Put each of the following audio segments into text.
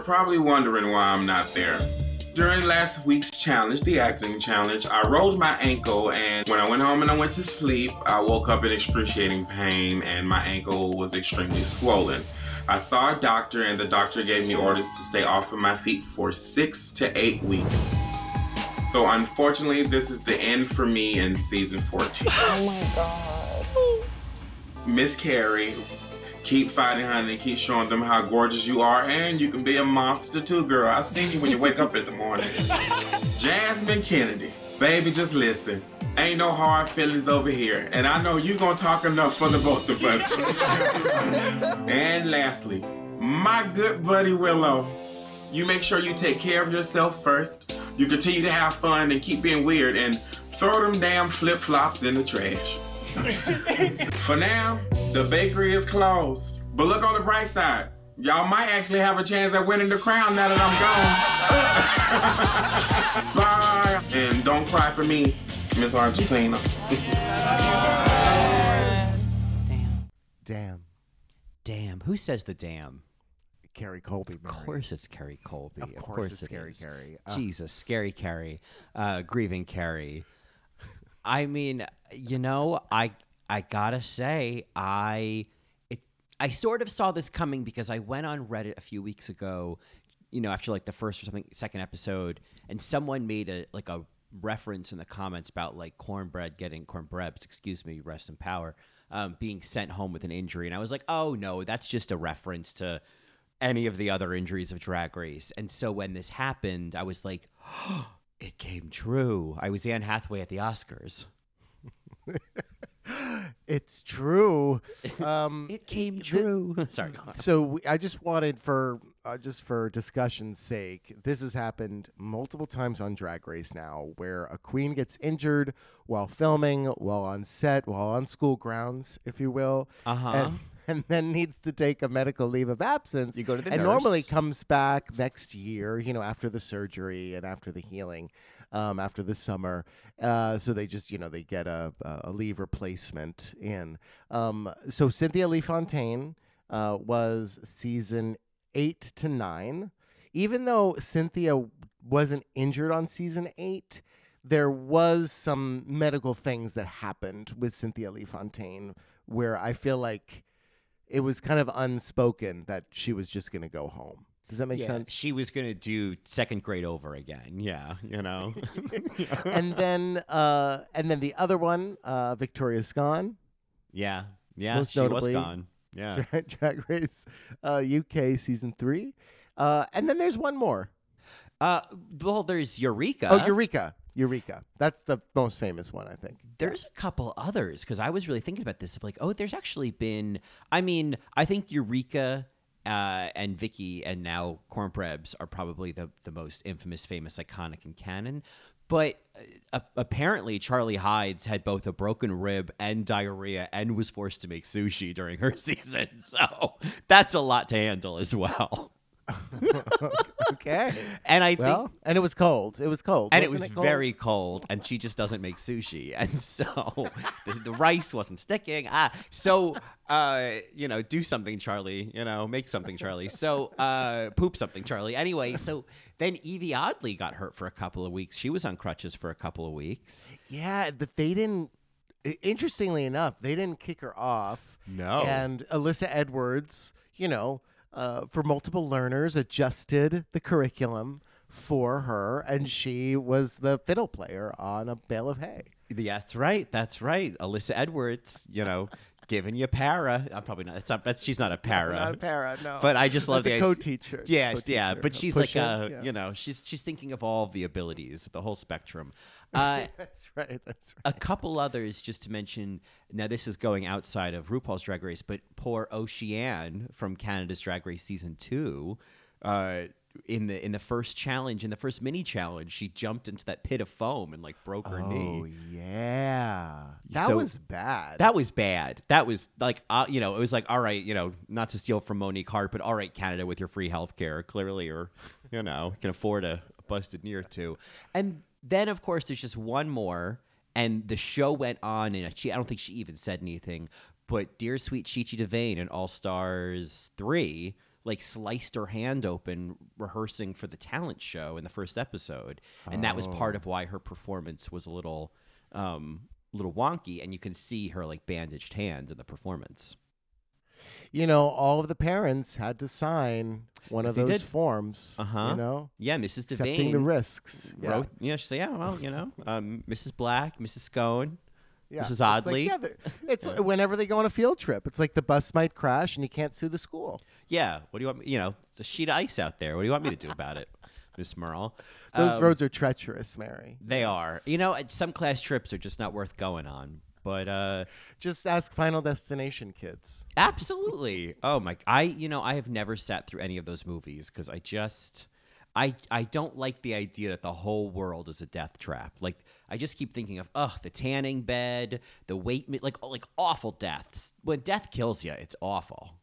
Hey girls, so you're probably wondering why I'm not there. During last week's challenge, the acting challenge, I rolled my ankle and when I went home and I went to sleep, I woke up in excruciating pain and my ankle was extremely swollen. I saw a doctor and the doctor gave me orders to stay off of my feet for six to eight weeks. So unfortunately, this is the end for me in season 14. Oh my god. Miss Kerri, keep fighting, honey. Keep showing them how gorgeous you are, and you can be a monster too, girl. I seen you when you wake up in the morning. Jasmine Kennedie, baby, just listen. Ain't no hard feelings over here, and I know you gonna talk enough for the both of us. and lastly, my good buddy Willow, you make sure you take care of yourself first. You continue to have fun and keep being weird, and throw them damn flip flops in the trash. For now, the bakery is closed. But look on the bright side. Y'all might actually have a chance at winning the crown now that I'm gone. Bye. And don't cry for me, Miss Argentina. Damn. Damn. Damn. Who says the damn? Kerri Colby. Of course it's Kerri Colby. Of course it's Scary is. Kerri. Uh, Jesus, scary Kerri. Uh, grieving Kerri. I mean, you know, I I gotta say, I it I sort of saw this coming because I went on Reddit a few weeks ago, you know, after like the first or something second episode, and someone made a like a reference in the comments about like Kornbread getting Kornbreads, excuse me, rest in power, um, being sent home with an injury, and I was like, oh no, that's just a reference to any of the other injuries of Drag Race. And so when this happened, I was like, it came true. I was Anne Hathaway at the Oscars. It's true. Um, It came th- true. Sorry. so we, I just wanted for uh, just for discussion's sake, this has happened multiple times on Drag Race now, where a queen gets injured while filming, while on set, while on school grounds, if you will, Uh-huh. and, and then needs to take a medical leave of absence. You go to the and normally comes back next year, you know, after the surgery and after the healing, um, after the summer. Uh, so they just, you know, they get a, a leave replacement in. Um, so Cynthia Lee Fontaine uh, was season eight to nine. Even though Cynthia wasn't injured on season eight, there was some medical things that happened with Cynthia Lee Fontaine where I feel like it was kind of unspoken that she was just going to go home. Does that make Yeah, sense? she was going to do second grade over again. Yeah, you know. and then, uh, and then the other one, uh, Victoria Scone, yeah. Yeah, Most she notably- was gone. Yeah. Drag, Drag Race uh, UK season three, uh, and then there's one more. Uh well, there's Eureka. Oh, Eureka, Eureka. That's the most famous one, I think. There's a couple others because I was really thinking about this of like, oh, there's actually been. I mean, I think Eureka uh, and Vicky and now Kornbreads are probably the the most infamous, famous, iconic in canon. But uh, apparently, Charlie Hides had both a broken rib and diarrhea, and was forced to make sushi during her season. So that's a lot to handle as well. Okay. And I think and it was cold. It was cold. and it was wasn't cold? very cold, and she just doesn't make sushi, and so the, the rice wasn't sticking. Ah, so uh, you know, do something, Charlie. You know, make something, Charlie. So uh, poop something, Charlie. Anyway, so then Evie Oddly got hurt for a couple of weeks. She was on crutches for a couple of weeks. Yeah, but they didn't. Interestingly enough, they didn't kick her off. No. And Alyssa Edwards, you know, uh, for multiple learners, adjusted the curriculum for her, and she was the fiddle player on a bale of hay. That's right. That's right. Alyssa Edwards. You know, giving you para. I'm probably not. It's not. That's she's not a para. Not a para, no. But I just love That's the a co-teacher. Yeah, Co-teacher. yeah, but A she's like, push-in, uh, yeah. you know, she's she's thinking of all the abilities, the whole spectrum. Uh, That's right. That's right. a couple others, just to mention. Now, this is going outside of RuPaul's Drag Race, but poor Oceane from Canada's Drag Race season two. Uh, in the in the first challenge, in the first mini challenge, she jumped into that pit of foam and like broke her knee. Oh yeah, that So- was bad. That was bad. That was like, uh, you know, it was like, all right, you know, not to steal from Monique Heart, but all right, Canada with your free health care, clearly, or, you know, can afford a, a busted knee or two. And then, of course, there's just one more, and the show went on, and she, I don't think she even said anything, but Dear Sweet Chi Chi DeVayne in All Stars 3 like sliced her hand open rehearsing for the talent show in the first episode, and that was part of why her performance was a little, um, little wonky. And you can see her like bandaged hand in the performance. You know, all of the parents had to sign one of those forms. Uh-huh. You know, Yeah, Mrs. DeVayne. Accepting the risks. Yeah. wrote. Yeah, she said, "Yeah, well, you know, um, Mrs. Black, Mrs. Scone." Yeah. Mrs. It's like, Oddly. yeah, it's whenever they go on a field trip. It's like the bus might crash and you can't sue the school. Yeah, what do you want? Me, you know, it's a sheet of ice out there. What do you want me to do about it, Miss Merle? Those Um, roads are treacherous, Mary. They are. You know, some class trips are just not worth going on. But uh Just ask Final Destination kids. absolutely. Oh my I you know, I have never sat through any of those movies cuz I just I I don't like the idea that the whole world is a death trap. Like I just keep thinking of ugh, the tanning bed, the weight like like awful deaths. When death kills you, it's awful.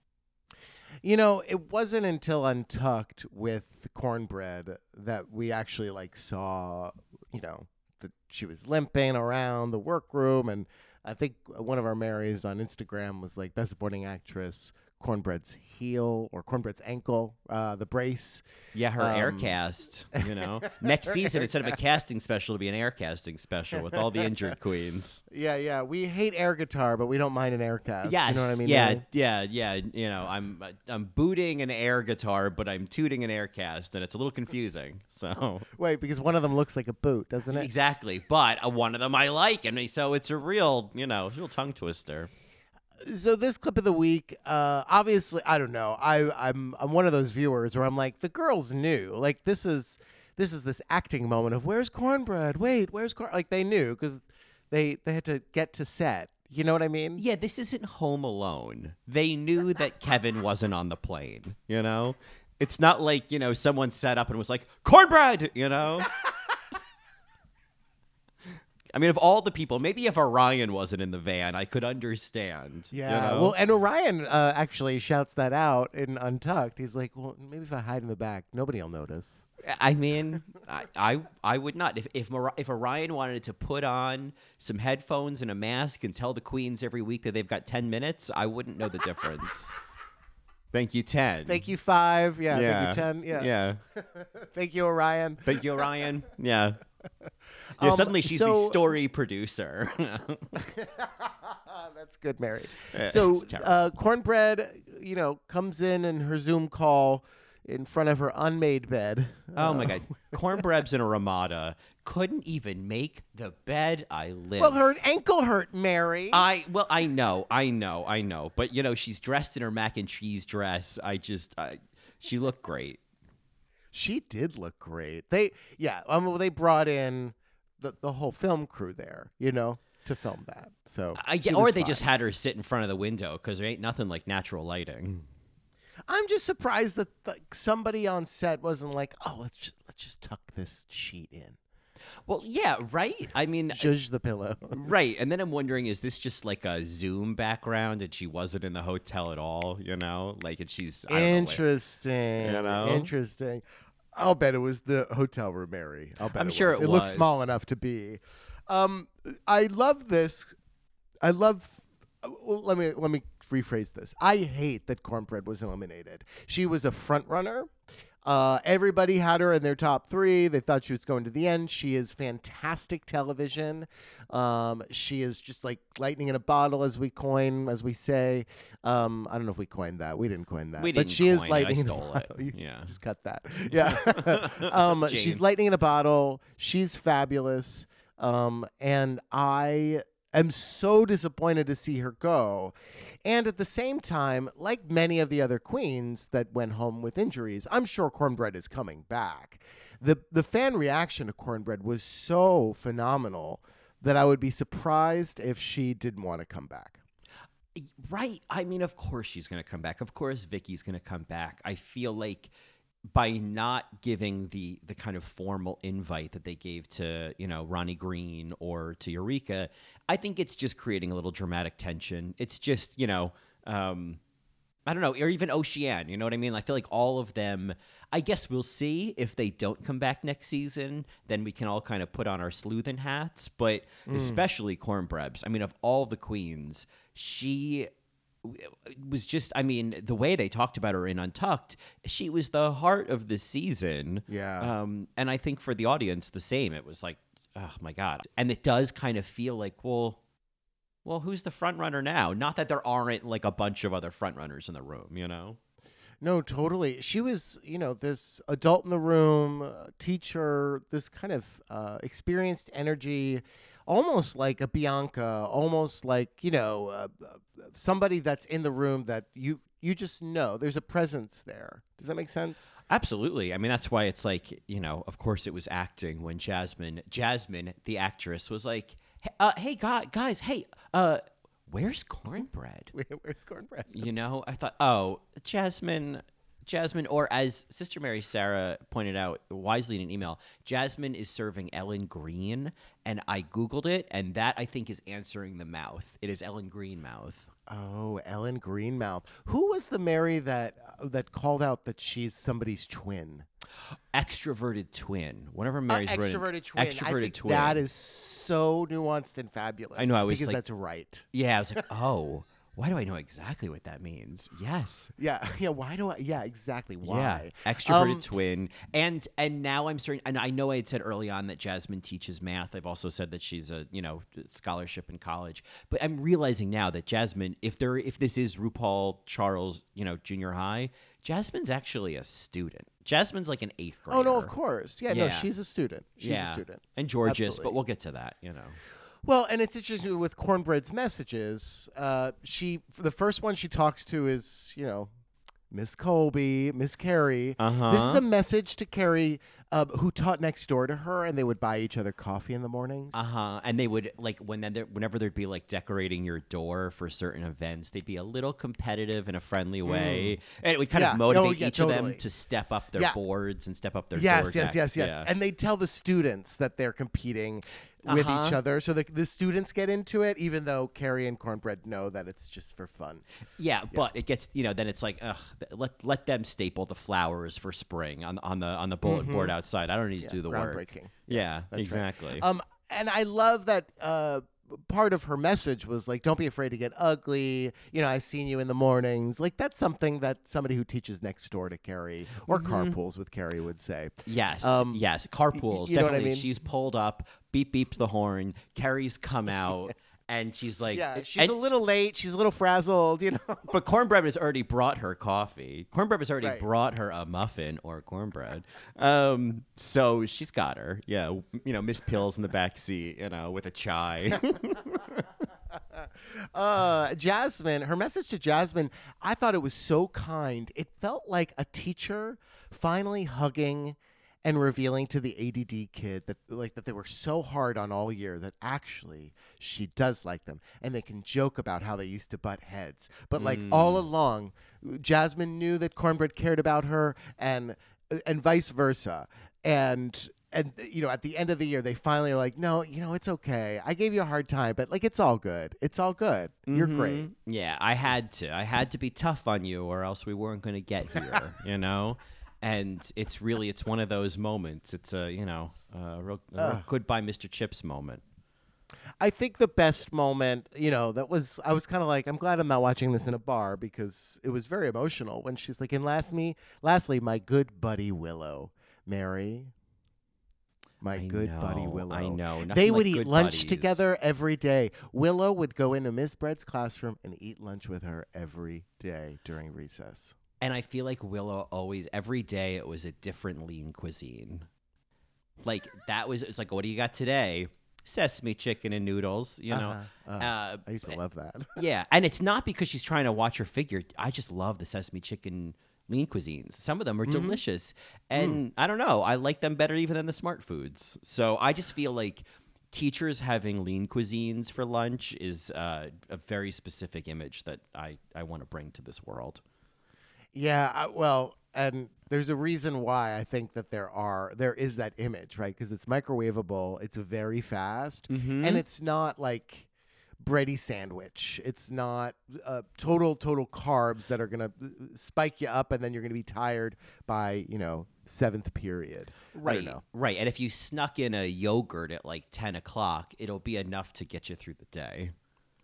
You know, it wasn't until Untucked with Kornbread that we actually like saw, you know, that she was limping around the workroom, and I think one of our Marys on Instagram was like best supporting actress. Kornbread's heel or Kornbread's ankle, uh, the brace. Yeah, her air Um, cast, you know. Next season instead of a casting special it'll be an air casting special with all the injured queens. Yeah, yeah. We hate air guitar, but we don't mind an air cast. Yes. You know what I mean? Yeah, yeah, yeah. You know, I'm I'm booting an air guitar, but I'm tooting an air cast, and it's a little confusing. So Wait, because one of them looks like a boot, doesn't it? exactly, but uh, one of them I like, and so it's a real, you know, real tongue twister. So this clip of the week, uh, obviously, I don't know. I, I'm I'm one of those viewers where I'm like, the girls knew. Like this is this is this acting moment of where's Kornbread? Wait, where's corn? Like they knew because they they had to get to set. You know what I mean? Yeah, this isn't Home Alone. They knew that Kevin wasn't on the plane. You know, it's not like you know someone set up and was like Kornbread. You know. I mean, of all the people, maybe if Orion wasn't in the van, I could understand. you Yeah. know? Well, and Orion uh, actually shouts that out in Untucked. He's like, well, maybe if I hide in the back, nobody will notice. I mean, I, I I would not if if Mar- if Orion wanted to put on some headphones and a mask and tell the queens every week that they've got ten minutes, I wouldn't know the difference. Thank you, ten. Thank you, five. Yeah. Yeah. Thank you, ten. Yeah. Yeah. Thank you, Orion. Thank you, Orion. Yeah. Yeah, Um, suddenly she's the story producer. That's good, Mary. Yeah, so uh, Kornbread, you know, comes in in her Zoom call in front of her unmade bed. oh my god, Kornbread's in a Ramada couldn't even make the bed I live. Well, her ankle hurt, Mary. I well, I know, I know, I know, but you know, she's dressed in her mac and cheese dress. I just, I, she looked great. she did look great. They, yeah, um, they brought in the the whole film crew there, you know, to film that. So, I get, or they just had her sit in front of the window because there ain't nothing like natural lighting. Mm. I'm just surprised that like somebody on set wasn't like, oh, let's just, let's just tuck this sheet in, Well, yeah, right. I mean, uh, judge the pillow. right. And then I'm wondering, is this just like a Zoom background, and she wasn't in the hotel at all? You know, like, and she's I don't know, like- Interesting. You know? Interesting. I'll bet it was the hotel room, Mary. I'll bet I'm it sure was. it It looked small enough to be. Um, I love this. I love. Well, let me let me rephrase this. I hate that Kornbread was eliminated. She was a front runner. Uh, everybody had her in their top three. They thought she was going to the end. She is fantastic television. Um, she is just like lightning in a bottle, as we coin, as we say. Um, I don't know if we coined that. We didn't coin that. We but didn't she is coin it. I lightning in a stole it. You Yeah. just cut that. Yeah. um, she's lightning in a bottle. She's fabulous. Um, and I am so disappointed to see her go. And at the same time, like many of the other queens that went home with injuries, I'm sure Kornbread is coming back. The the fan reaction to Kornbread was so phenomenal that I would be surprised if she didn't want to come back. Right. I mean, of course she's going to come back. Of course Vicky's going to come back. I feel like by not giving the the kind of formal invite that they gave to, you know, Ronnie Green or to Eureka, I think it's just creating a little dramatic tension. It's just, you know, um I don't know, or even Ocean, you know what I mean? I feel like all of them, I guess we'll see if they don't come back next season, then we can all kind of put on our sleuthen hats, but especially Cornbrebs. I mean, of all the queens, she was just I mean the way they talked about her in Untucked, she was the heart of the season. Yeah. Um, and I think for the audience the same. It was like, oh my god, and it does kind of feel like, well, well, who's the front runner now? Not that there aren't like a bunch of other front runners in the room, you know. No, totally. She was, you know, this adult in the room, uh, teacher, this kind of uh, experienced energy, almost like a Bianca, almost like you know, uh, uh, somebody that's in the room that you you just know. There's a presence there. Does that make sense? Absolutely. I mean, that's why it's like, you know, of course it was acting when Jasmine, Jasmine, the actress, was like, "Hey, uh, hey guy, guys, hey, uh, where's Kornbread? Where, where's Kornbread? You know, I thought, oh, Jasmine, Jasmine, or as Sister Mary Sarah pointed out wisely in an email, Jasmine is serving Ellen Green, and I Googled it, and that I think is answering the mouth. It is Ellen Greenmouth. Oh, Ellen Greenmouth. Who was the Mary that uh, that called out that she's somebody's twin? Extroverted twin. Whenever Uh, Mary's written- extroverted twin. I Extroverted think twin. that is so nuanced and fabulous. I know, I was because like- that's right. Yeah, I was like, oh, why do I know exactly what that means? Yes. Yeah, yeah. Why do I? Yeah, exactly. Why? Yeah, extroverted Um, twin, and and now I'm starting. And I know I had said early on that Jasmine teaches math. I've also said that she's a you know scholarship in college. But I'm realizing now that Jasmine, if there, if this is RuPaul Charles, you know, junior high, Jasmine's actually a student. Jasmine's like an eighth grader. Oh no, of course. Yeah, no, she's a student. She's yeah. a student. and Jorgeous, Absolutely. but we'll get to that. You know. Well, and it's interesting with Kornbread's messages. Uh, she the first one she talks to is you know Miss Colby, Miss Kerri. Uh-huh. This is a message to Kerri, uh, who taught next door to her, and they would buy each other coffee in the mornings. Uh huh. And they would like when there, whenever there'd be like decorating your door for certain events, they'd be a little competitive in a friendly way, and it would kind Mm. Yeah. of Oh, motivate yeah, each of them to step up their Yeah. boards and step up their Yes, yes, yes, yes. Yeah. And they tell the students that they're competing with each Uh-huh. other. So the, the students get into it, even though Kerri and Kornbread know that it's just for fun. yeah, but it gets you know then it's like ugh, let let them staple the flowers for spring on on the on the bulletin board outside. I don't need to do the work. Mm-hmm. Yeah, That's right. exactly. Um, and I love that uh, part of her message was like, "Don't be afraid to get ugly." You know, i've seen you in the mornings. Like that's something that somebody who teaches next door to Kerri or Mm-hmm. carpools with Kerri would say. Yes, Um, yes. Carpools. you know what I definitely. mean? She's pulled up, beep beep the horn. Kerri's come out, and she's like, Yeah, and- she's a little late. She's a little frazzled. You know. But Kornbread has already brought her coffee. Kornbread has already Right. brought her a muffin or cornbread. Um, so she's got her. Yeah, you know, Miss Pills in the back seat, you know, with a chai. Uh, Jasmine, her message to Jasmine, I thought it was so kind. It felt like a teacher finally hugging and revealing to the ADD kid that like that they were so hard on all year that actually she does like them and they can joke about how they used to butt heads. But like all along, Jasmine knew that Kornbread cared about her and and vice versa. And and you know at the end of the year they finally are like no you know it's okay i gave you a hard time but like it's all good it's all good you're great Mhm. Yeah, I had to. I had to be tough on you, or else we weren't going to get here. you know. And it's really, it's one of those moments. It's a, you know, a real, a real goodbye, Mr. Chips moment. i think the best moment you know that was i was kind of like i'm glad i'm not watching this in a bar because it was very emotional when she's like and last me lastly my good buddy willow mary my I good buddy willow I know. they would like eat lunch buddies. together every day willow would go into miss bread's classroom and eat lunch with her every day during recess And I feel like Willow always every day it was a different lean cuisine. Like that was it's like what do you got today? Sesame chicken and noodles, you know. Uh-huh, uh-huh. Uh, i used to love that yeah, and it's not because she's trying to watch her figure. I just love the sesame chicken lean cuisines. Some of them are Mm-hmm. delicious, Mm. and I don't know. I like them better even than the smart foods. So I just feel like teachers having lean cuisines for lunch is uh, a very specific image that I I want to bring to this world. Yeah, I, well, and there's a reason why I think that there are there is that image, right? Because it's microwavable, it's very fast, Mm-hmm. and it's not like bready sandwich. It's not uh, total total carbs that are gonna uh, spike you up, and then you're gonna be tired by you know seventh period. Right, right. And if you snuck in a yogurt at like ten o'clock, it'll be enough to get you through the day.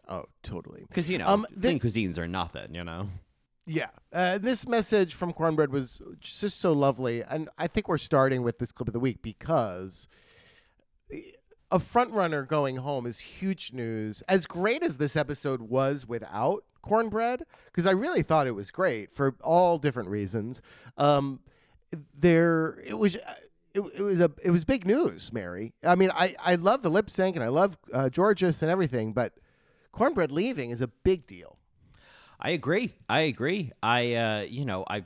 Oh, totally. Because you know, Um, thin thi- cuisines are nothing. You know. Yeah. Uh, this message from Kornbread was just so lovely. And I think we're starting with this clip of the week because a frontrunner going home is huge news. As great as this episode was without Kornbread, because I really thought it was great for all different reasons. Um, there, it was. It, it was a it was big news, Mary. I mean, I, I love the lip sync and I love uh, Jorgeous and everything, but Kornbread leaving is a big deal. I agree. I agree. I, uh, you know, I,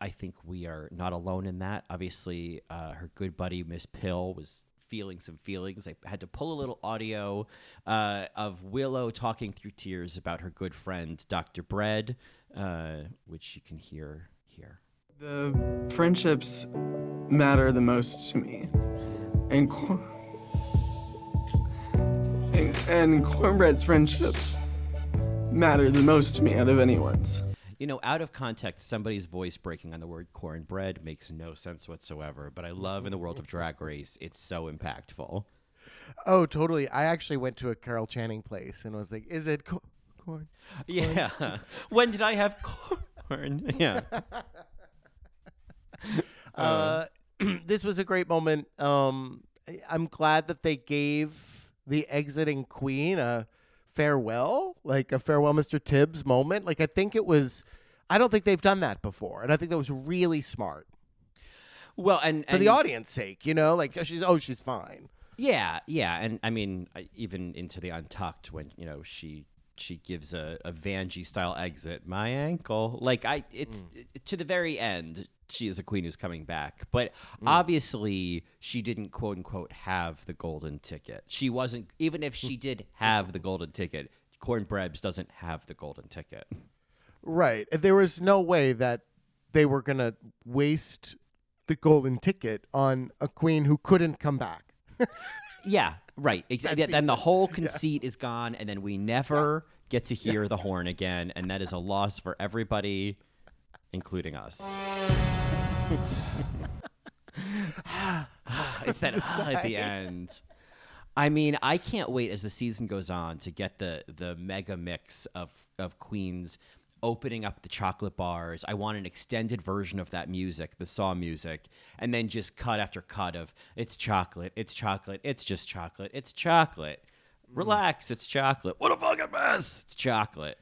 I think we are not alone in that. Obviously, uh, her good buddy Miss Pill was feeling some feelings. I had to pull a little audio uh, of Willow talking through tears about her good friend Dr. Bread, uh, which you can hear here. The friendships matter the most to me. And, cor- and, and Kornbread's friendship matter the most to me out of anyone's. You know, out of context, somebody's voice breaking on the word Kornbread makes no sense whatsoever. But I love in the world of Drag Race, it's so impactful. Oh, totally. I actually went to a Carol Channing place and was like, "Is it co- corn?" Yeah. when did I have corn? Yeah. Uh, this was a great moment. Um, I- I'm glad that they gave the exiting queen a farewell, like a farewell, Mr. Tibbs moment. Like I think it was. I don't think they've done that before, and I think that was really smart Well, and, for the audience sake. You know, like she's oh she's fine. Yeah, yeah, and I mean, even into the Untucked when you know she she gives a, a Vanjie style exit. My ankle, like I, it's mm. to the very end. She is a queen who's coming back, but mm. obviously she didn't quote unquote have the golden ticket. She wasn't even if she did have the golden ticket. Kornbread doesn't have the golden ticket. Right. There was no way that they were gonna waste the golden ticket on a queen who couldn't come back. Yeah, right. Exactly. Then the whole conceit is gone, and then we never get to hear the horn again, and that is a loss for everybody, including us. it's that ah at the end. I mean, I can't wait as the season goes on to get the the mega mix of of queens opening up the chocolate bars. I want an extended version of that music, the saw music, and then just cut after cut of it's chocolate, it's chocolate, it's just chocolate, it's chocolate. Relax, it's chocolate. What a fucking mess! It's chocolate.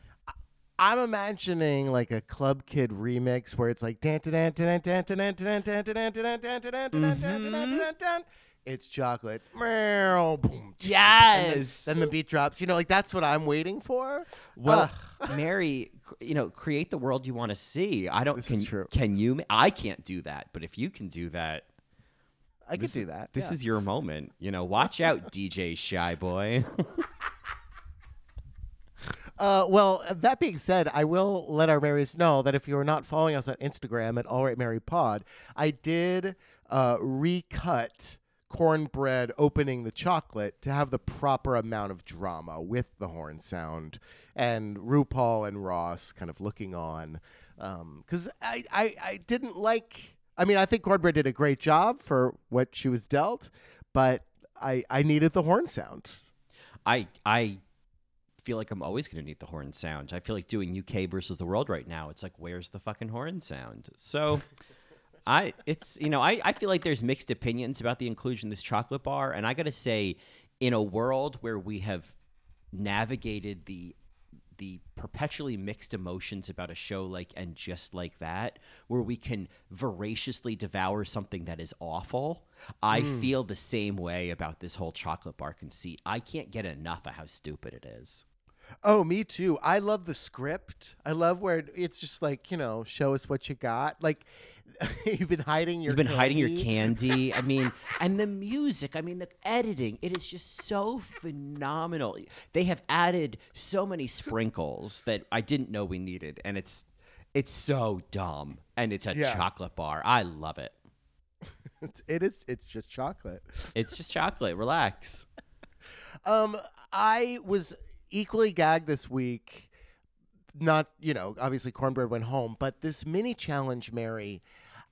I'm imagining like a club kid remix where it's like it's chocolate. Yes. Then the beat drops. You know, like that's what I'm waiting for. Well, Mary, you know, create the world you want to see. I don't. This can, is true. Can you? I can't do that. But if you can do that, I can do that. This is your moment. You know, watch out, DJ Shy Boy. Uh, well, that being said, I will let our Marys know that if you are not following us on Instagram at All Right Mary Pod, I did uh, recut Kornbread opening the chocolate to have the proper amount of drama with the horn sound and RuPaul and Ross kind of looking on. Because I, I, I didn't like, I mean, I think Kornbread did a great job for what she was dealt, but I, I needed the horn sound. I I feel like I'm always going to need the horn sound. I feel like doing UK versus the world right now. It's like, where's the fucking horn sound? So. I it's you know I, I feel like there's mixed opinions about the inclusion of this chocolate bar and I gotta say in a world where we have navigated the the perpetually mixed emotions about a show like and just like that where we can voraciously devour something that is awful i hmm. feel the same way about this whole chocolate bar conceit i can't get enough of how stupid it is Oh, me too. I love the script. I love where it's just like, you know, show us what you got. Like you've been hiding your You've been hiding your candy. candy. I mean, and the music. I mean, the editing. It is just so phenomenal. They have added so many sprinkles that I didn't know we needed, and it's it's so dumb. And it's a Yeah. chocolate bar. I love it. It's, it is it's just chocolate. It's just chocolate. Relax. Um I was equally gagged this week. Not, you know, obviously Kornbread went home, but this mini challenge, Mary,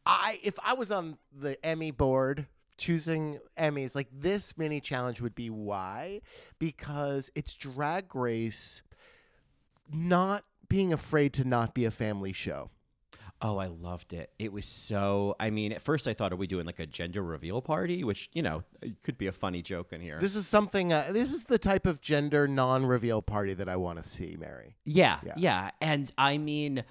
I if I was on the Emmy board choosing Emmys, like this mini challenge would be why? Because it's Drag Race not being afraid to not be a family show. Oh, I loved it. It was so. I mean, at first I thought, are we doing like a gender reveal party? Which you know could be a funny joke in here. This is something. Uh, this is the type of gender non-reveal party that I want to see, Mary. yeah, Yeah. yeah, And I mean,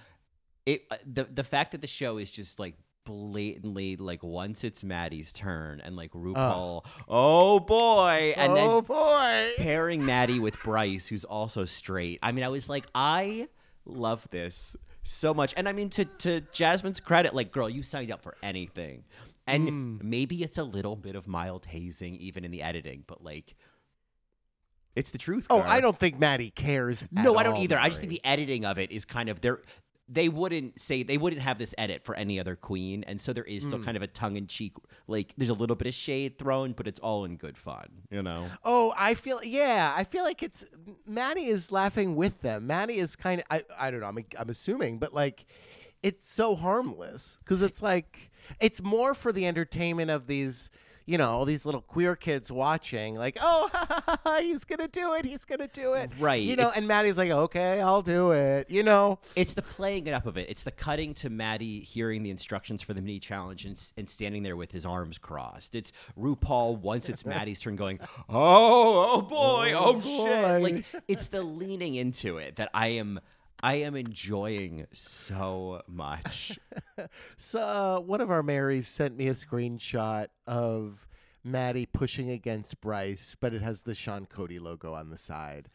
it. uh, The the fact that the show is just like blatantly like once it's Maddy's turn and like RuPaul, oh boy, and then oh boy! pairing Maddy with Bryce, who's also straight. I mean, I was like, I love this so much. And I mean, to, to Jasmine's credit, like, girl, you signed up for anything. And hmm. maybe it's a little bit of mild hazing, even in the editing, but like, it's the truth. Oh, girl. I don't think Maddy cares. No, at I don't all, either. I just think the editing of it is kind of there. They wouldn't say they wouldn't have this edit for any other queen, and so there is still hmm. kind of a tongue in cheek. Like there's a little bit of shade thrown, but it's all in good fun, you know. Oh, I feel yeah. I feel like it's Maddy is laughing with them. Maddy is kind of I, I don't know. I'm I'm assuming, but like it's so harmless because it's like it's more for the entertainment of these you know all these little queer kids watching. Like oh, he's gonna do it. He's gonna do it. Right. You know, It- and Maddy's like okay, I'll do it. You know. It's the playing it up of it. It's the cutting to Maddy hearing the instructions for the mini challenge and, and standing there with his arms crossed. It's RuPaul once it's Maddy's turn going, oh, oh boy, oh, Oh, shit. Like it's the leaning into it that I am I am enjoying so much. So uh, one of our Marys sent me a screenshot of Maddy pushing against Bryce, but it has the Sean Cody logo on the side.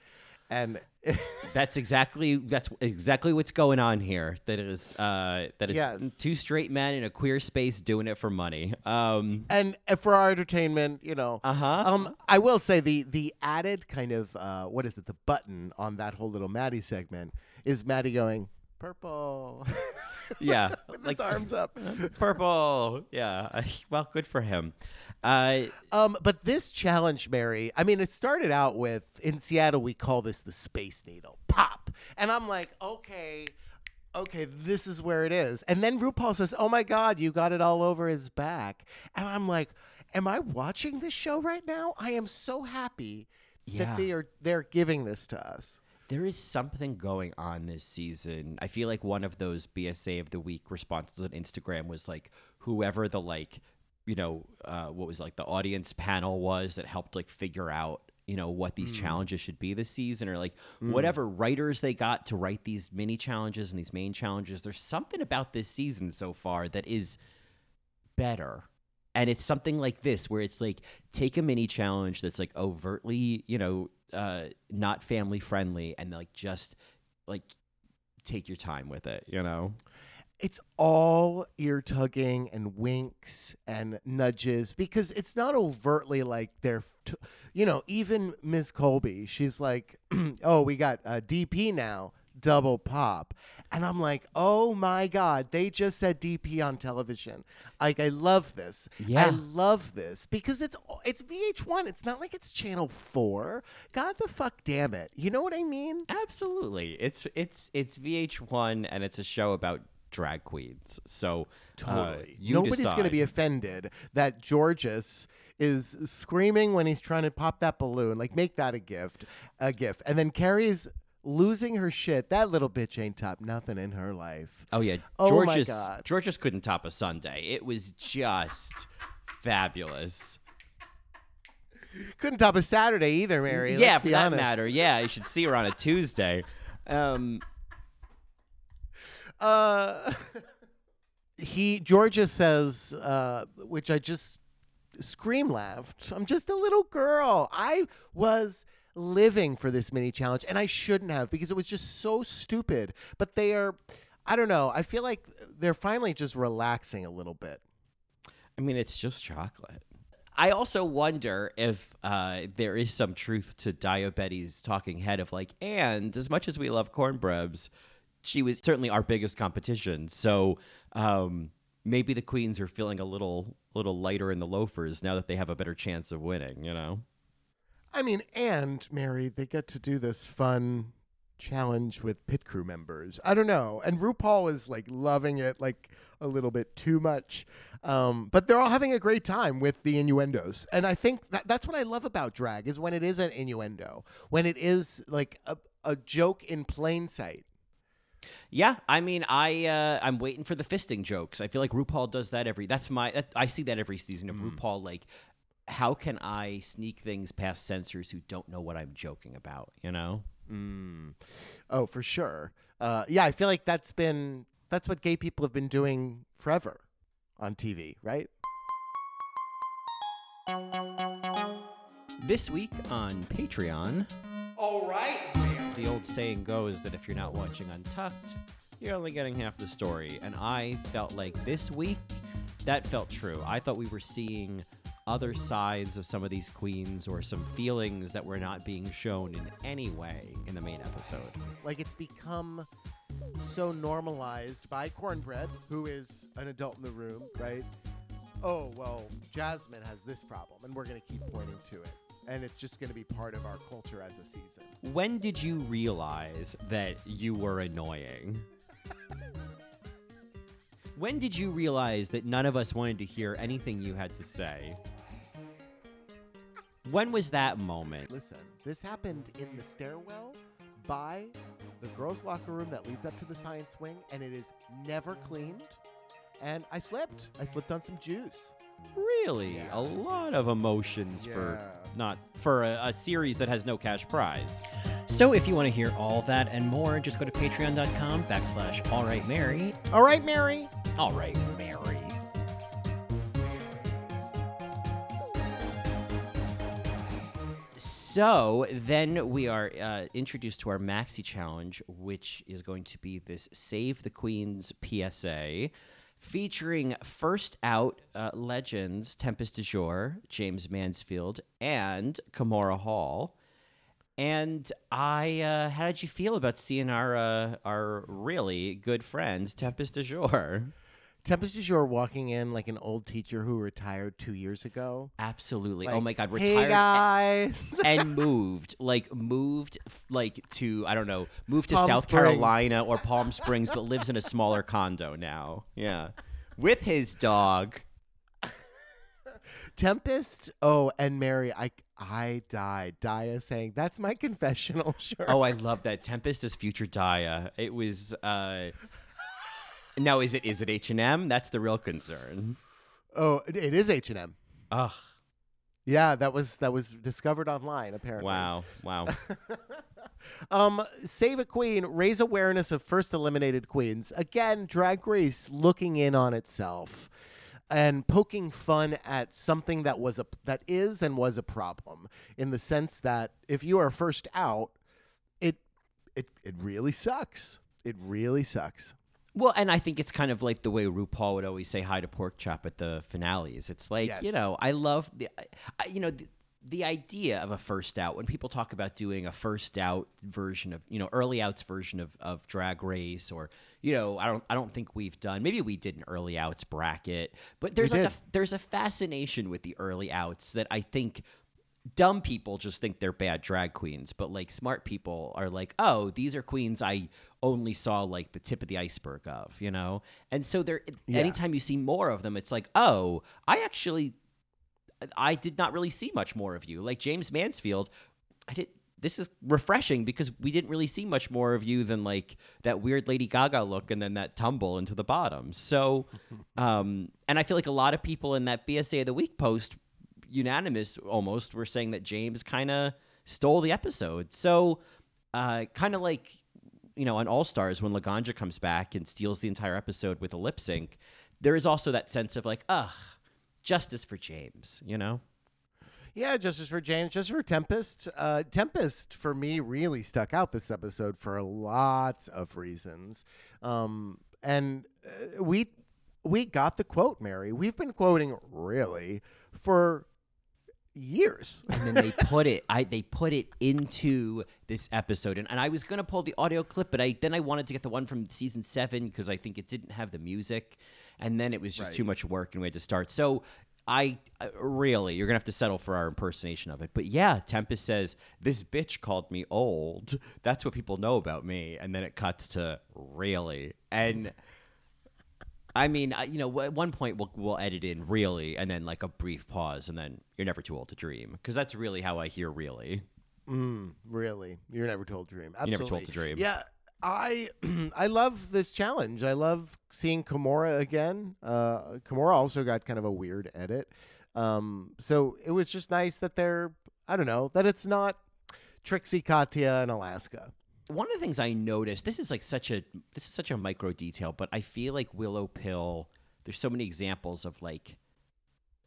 And That's exactly that's exactly what's going on here. That is uh that is Yes. two straight men in a queer space doing it for money. Um and uh, for our entertainment, you know. Uh-huh. Um, I will say the the added kind of uh, what is it? The button on that whole little Maddy segment is Maddy going purple yeah, with like his arms up. purple. Yeah. Well, good for him. Uh Um, but this challenge, Mary, I mean, it started out with in Seattle we call this the Space Needle pop, and I'm like, okay. Okay, this is where it is. And then RuPaul says, "Oh my God, you got it all over his back," and I'm like, "Am I watching this show right now? I am so happy Yeah. that they are they're giving this to us." There is something going on this season. I feel like one of those BSA of the week responses on Instagram was like whoever the like, you know, uh, what was like the audience panel was that helped like figure out you know what these challenges should be this season or like whatever writers they got to write these mini challenges and these main challenges. There's something about this season so far that is better. And it's something like this where it's like take a mini challenge that's like overtly you know uh not family friendly and like just like take your time with it you know it's all ear tugging and winks and nudges because it's not overtly like they're, t- you know, even Miss Colby, she's like, oh, we got a DP now, double pop. And I'm like, oh my God, they just said DP on television. Like, I love this. Yeah. I love this because it's it's VH1. It's not like it's Channel 4. God the fuck damn it. You know what I mean? absolutely it's it's it's vh1 and it's a show about drag queens so uh, Totally. you Nobody's going to be offended that Jorgeous is screaming when he's trying to pop that balloon. Like, make that a gift, a gift. And then Kerri's losing her shit. That little bitch ain't top nothing in her life. Oh yeah, Oh my Jorgeous couldn't top a Sunday. It was just fabulous. Couldn't top a Saturday either, Mary. yeah, for that honest. matter. Yeah, you should see her on a Tuesday. Um, Uh, he Jorgeous says, uh, which I just scream laughed. I'm just a little girl. I was living for this mini challenge, and I shouldn't have because it was just so stupid. But they are, I don't know. I feel like they're finally just relaxing a little bit. I mean, it's just chocolate. I also wonder if uh, there is some truth to Daya Betty's talking head of like, and as much as we love Kornbreads, she was certainly our biggest competition. So um, maybe the queens are feeling a little little lighter in the loafers now that they have a better chance of winning. You know. I mean, and Mary, they get to do this fun challenge with pit crew members. I don't know. And RuPaul is like loving it like a little bit too much. Um, but they're all having a great time with the innuendos. And I think that that's what I love about drag is when it is an innuendo, when it is like a, a joke in plain sight. Yeah, I mean, I uh, I'm waiting for the fisting jokes. I feel like RuPaul does that every. That's my. That, I see that every season of RuPaul. Like, how can I sneak things past censors who don't know what I'm joking about? You know. Mm. Oh, for sure. Uh, yeah, I feel like that's been that's what gay people have been doing forever on TV, right? This week on Patreon, All right. the old saying goes that if you're not watching Untucked, you're only getting half the story. And I felt like this week that felt true. I thought we were seeing other sides of some of these queens or some feelings that were not being shown in any way in the main episode. Like it's become so normalized by Kornbread, who is an adult in the room, right? Oh, well, Jasmine has this problem, and we're going to keep pointing to it. And it's just going to be part of our culture as a season. When did you realize that you were annoying? when did you realize that none of us wanted to hear anything you had to say? When was that moment? Listen, this happened in the stairwell by the girls' locker room that leads up to the science wing, and it is never cleaned. And I slipped. I slipped on some juice. Really? Yeah. A lot of emotions for not for a, a series that has no cash prize. So if you want to hear all that and more, just go to patreon.com backslash alrightmary. All right, Mary. All right, Mary. So then we are uh, introduced to our maxi challenge, which is going to be this Save the Queens PSA, featuring first out uh, legends Tempest de Jour, Jaymes Mansfield, and Kahmora Hall. And I, uh, how did you feel about seeing our uh, our really good friend Tempest de Jour? Tempest is your walking in like an old teacher who retired two years ago. Absolutely. oh my God, Hey retired. guys. and moved like moved like to i don't know moved to Palm south Springs. carolina or palm springs but lives in a smaller condo now yeah with his dog Tempest. Oh, and Mary, I I died. Daya saying that's my confessional shirt. oh i love that tempest is future Daya it was uh now is it is it h&m that's the real concern Oh, it- it is H and M. ugh Yeah, that was that was discovered online apparently. wow wow Um, Save a Queen, raise awareness of first eliminated queens. Again, Drag Race looking in on itself and poking fun at something that was a that is and was a problem in the sense that if you are first out, it it it really sucks. It really sucks. Well, and I think it's kind of like the way RuPaul would always say hi to pork chop at the finales. It's like you know, I love the, I, I- you know, the, the idea of a first out. When people talk about doing a first out version of, you know, early outs version of, of Drag Race, or you know, I don't, I don't think we've done. Maybe we did an early outs bracket, but there's like a, there's a fascination with the early outs that I think dumb people just think they're bad drag queens, but like smart people are like, oh, these are queens I only saw like the tip of the iceberg of, you know? And so there Yeah. anytime you see more of them, it's like, oh, I actually I did not really see much more of you. Like Jaymes Mansfield, I did this is refreshing because we didn't really see much more of you than like that weird Lady Gaga look and then that tumble into the bottom. So, um, and I feel like a lot of people in that BSA of the week post, unanimous almost, were saying that Jaymes kind of stole the episode. So, uh, kind of like you know on All Stars when Laganja comes back and steals the entire episode with a lip sync. There is also that sense of like, ugh, justice for Jaymes, you know. Yeah, Justice for Jaymes, Justice for Tempest. Uh, Tempest for me really stuck out this episode for lots of reasons, um, and uh, we we got the quote, Mary. We've been quoting really for years. and then they put it I they put it into this episode and, and I was gonna pull the audio clip but I then I wanted to get the one from season seven because I think it didn't have the music and then it was just Right. too much work and we had to start so I uh, really, you're gonna have to settle for our impersonation of it. But yeah, Tempest says this bitch called me old. That's what people know about me, and then it cuts to really, and I mean, you know, at one point we'll we'll edit in really, and then like a brief pause, and then you're never too old to dream, because that's really how I hear really. Mm, really, you're never told to dream. Absolutely. You're never told to dream. Yeah, I I love this challenge. I love seeing Kahmora again. Uh, Kahmora also got kind of a weird edit. Um, so it was just nice that they're I don't know that it's not Trixie Katya in Alaska. One of the things I noticed, this is like such a this is such a micro detail, but I feel like Willow Pill. There's so many examples of like,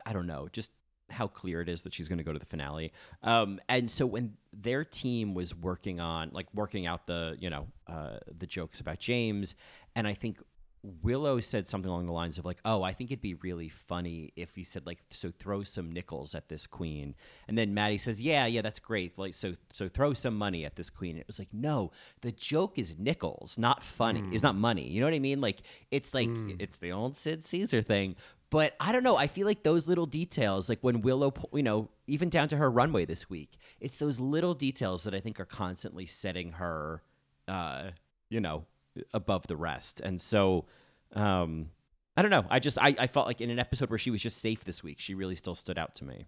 I don't know, just how clear it is that she's going to go to the finale. Um, and so when their team was working on like working out the you know uh, the jokes about Jaymes, and I think Willow said something along the lines of like, "Oh, I think it'd be really funny if we said like, so throw some nickels at this queen." And then Maddy says, "Yeah, yeah, that's great. Like, so so throw some money at this queen." It was like, no, the joke is nickels, not funny. It's not money. You know what I mean? Like, it's like it's the old Sid Caesar thing. But I don't know. I feel like those little details, like when Willow, you know, even down to her runway this week, it's those little details that I think are constantly setting her, uh, you know, above the rest. And so, um, I don't know. I just I, I felt like in an episode where she was just safe this week, she really still stood out to me.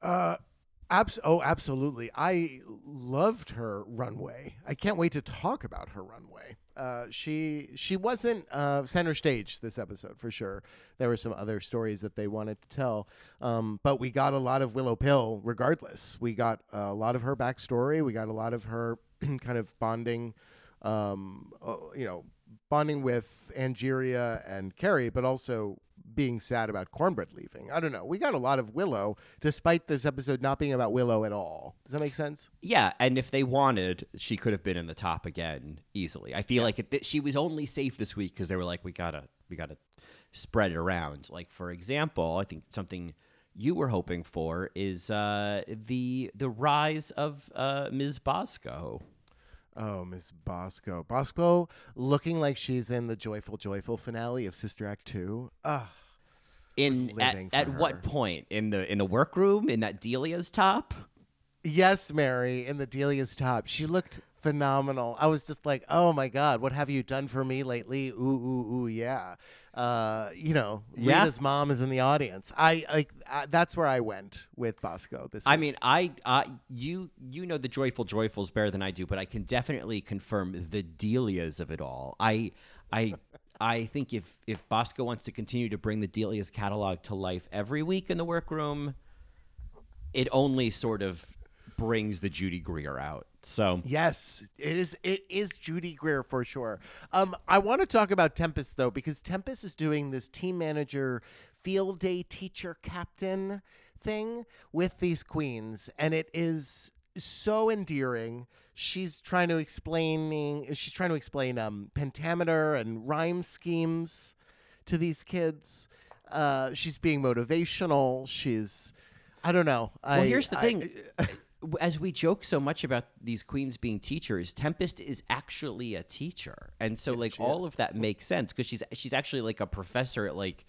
Uh, abs- oh, absolutely. I loved her runway. I can't wait to talk about her runway. Uh, she she wasn't uh, center stage this episode for sure. There were some other stories that they wanted to tell, um, but we got a lot of Willow Pill. Regardless, we got a lot of her backstory. We got a lot of her kind of bonding, um, uh, you know, bonding with Angeria and Kerri, but also being sad about Kornbread leaving. I don't know. We got a lot of Willow, despite this episode not being about Willow at all. Does that make sense? Yeah, and if they wanted, she could have been in the top again easily. I feel like it, she was only safe this week because they were like, we gotta, we gotta spread it around. Like for example, I think something you were hoping for is uh, the the rise of uh, Ms. Bosco. Oh, Miss Bosco. Bosco looking like she's in the Joyful Joyful finale of Sister Act 2. Ugh. In at, at her. what point in the in the workroom in that Delia's top? Yes, Mary, in the Delia's top. She looked phenomenal. I was just like, oh my God, what have you done for me lately? Ooh, ooh, ooh, yeah. Uh, you know, Yeah. Rita's mom is in the audience. I like uh, that's where I went with Bosco this I week. mean, I, I, you, you know the joyful joyfuls better than I do, but I can definitely confirm the Delias of it all. I, I, I think if if Bosco wants to continue to bring the Delias catalog to life every week in the workroom, it only sort of brings the Judy Greer out. So Yes, it is. It is Judy Greer for sure. Um, I want to talk about Tempest though because Tempest is doing this team manager, field day teacher captain thing with these queens, and it is so endearing. She's trying to explaining. She's trying to explain um, pentameter and rhyme schemes to these kids. Uh, she's being motivational. She's, I don't know. Well, I- here's the I- thing. As we joke so much about these queens being teachers, Tempest is actually a teacher, and so like all of that makes sense because she's she's actually like a professor at like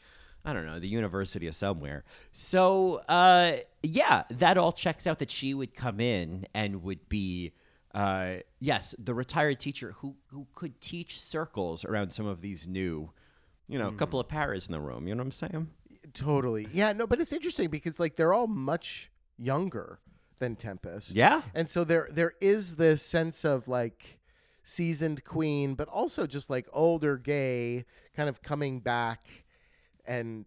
I don't know the University of somewhere. So uh, yeah, that all checks out. That she would come in and would be. Uh, yes, the retired teacher who who could teach circles around some of these new, you know, a couple of paras in the room. You know what I'm saying? Totally. Yeah, no, but it's interesting because like they're all much younger than Tempest. Yeah. And so there there is this sense of like seasoned queen, but also just like older gay kind of coming back and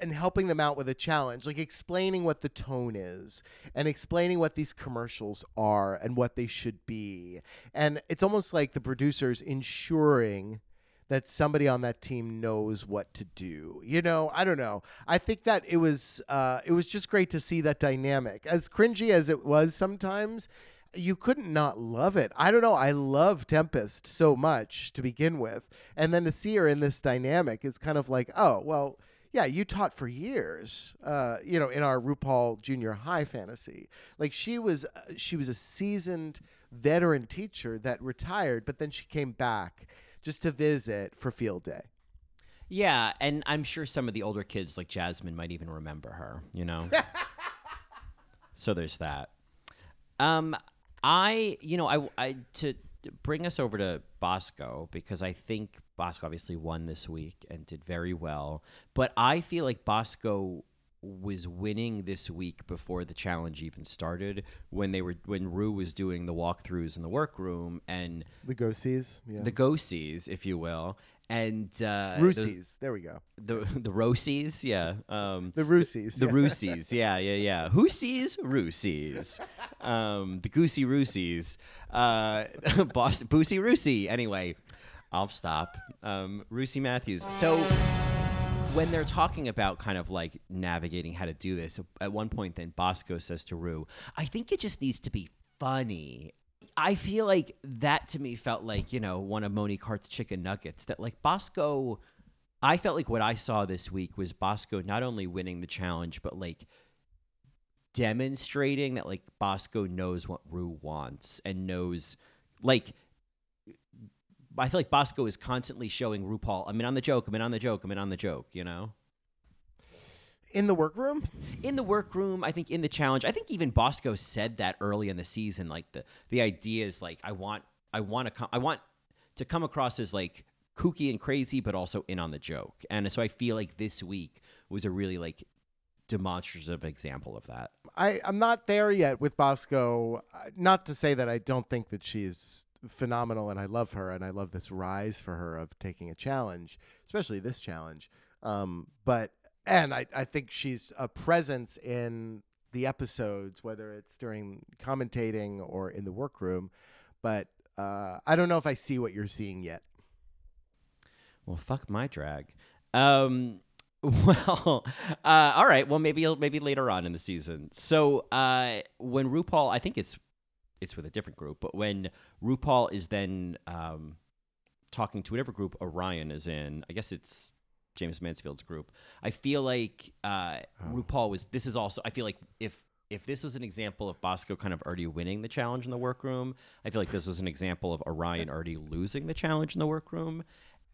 and helping them out with a challenge, like explaining what the tone is and explaining what these commercials are and what they should be. And it's almost like the producers ensuring that somebody on that team knows what to do. You know, I don't know. I think that it was uh, it was just great to see that dynamic. As cringy as it was sometimes, you couldn't not love it. I don't know. I love Tempest so much to begin with, and then to see her in this dynamic is kind of like, oh well. Yeah, you taught for years, uh, you know, in our RuPaul Junior High fantasy. Like she was, uh, she was a seasoned veteran teacher that retired, but then she came back just to visit for field day. Yeah, and I'm sure some of the older kids like Jasmine might even remember her, you know. so there's that. Um I, you know, I I to bring us over to Bosco because I think Bosco obviously won this week and did very well, but I feel like Bosco was winning this week before the challenge even started when they were when Rue was doing the walkthroughs in the workroom and The ghosties. Yeah. the ghosties, if you will, and uh, Roosies. There we go. the the Rosies, yeah, um, The Roosies. the yeah. Roosies, yeah, yeah, yeah. Who sees Roosies? Um, the Goosey Roosies, uh, Boss Boosie Roosie. Anyway, I'll stop. Um, Roosie Matthews. So when they're talking about kind of like navigating how to do this, at one point, then Bosco says to Rue, "I think it just needs to be funny." I feel like that to me felt like you know one of Monique Heart's chicken nuggets. That like Bosco, I felt like what I saw this week was Bosco not only winning the challenge, but like demonstrating that like Bosco knows what Rue wants and knows like I feel like Bosco is constantly showing RuPaul, I'm in on the joke, I'm in on the joke, I'm in on the joke, you know? In the workroom? In the workroom, I think in the challenge, I think even Bosco said that early in the season. Like the the idea is like I want I want to come I want to come across as like kooky and crazy, but also in on the joke. And so I feel like this week was a really like demonstrative example of that. I, I'm not there yet with Bosco. Uh, Not to say that I don't think that she's phenomenal and I love her and I love this rise for her of taking a challenge, especially this challenge. Um, but, and I, I think she's a presence in the episodes, whether it's during commentating or in the workroom. But uh, I don't know if I see what you're seeing yet. Well, fuck my drag. Um, well, uh, all right. Well, maybe maybe later on in the season. So uh, when RuPaul, I think it's it's with a different group, but when RuPaul is then um, talking to whatever group Orion is in, I guess it's Jaymes Mansfield's group. I feel like uh, RuPaul was. This is also. I feel like if if this was an example of Bosco kind of already winning the challenge in the workroom, I feel like this was an example of Orion already losing the challenge in the workroom.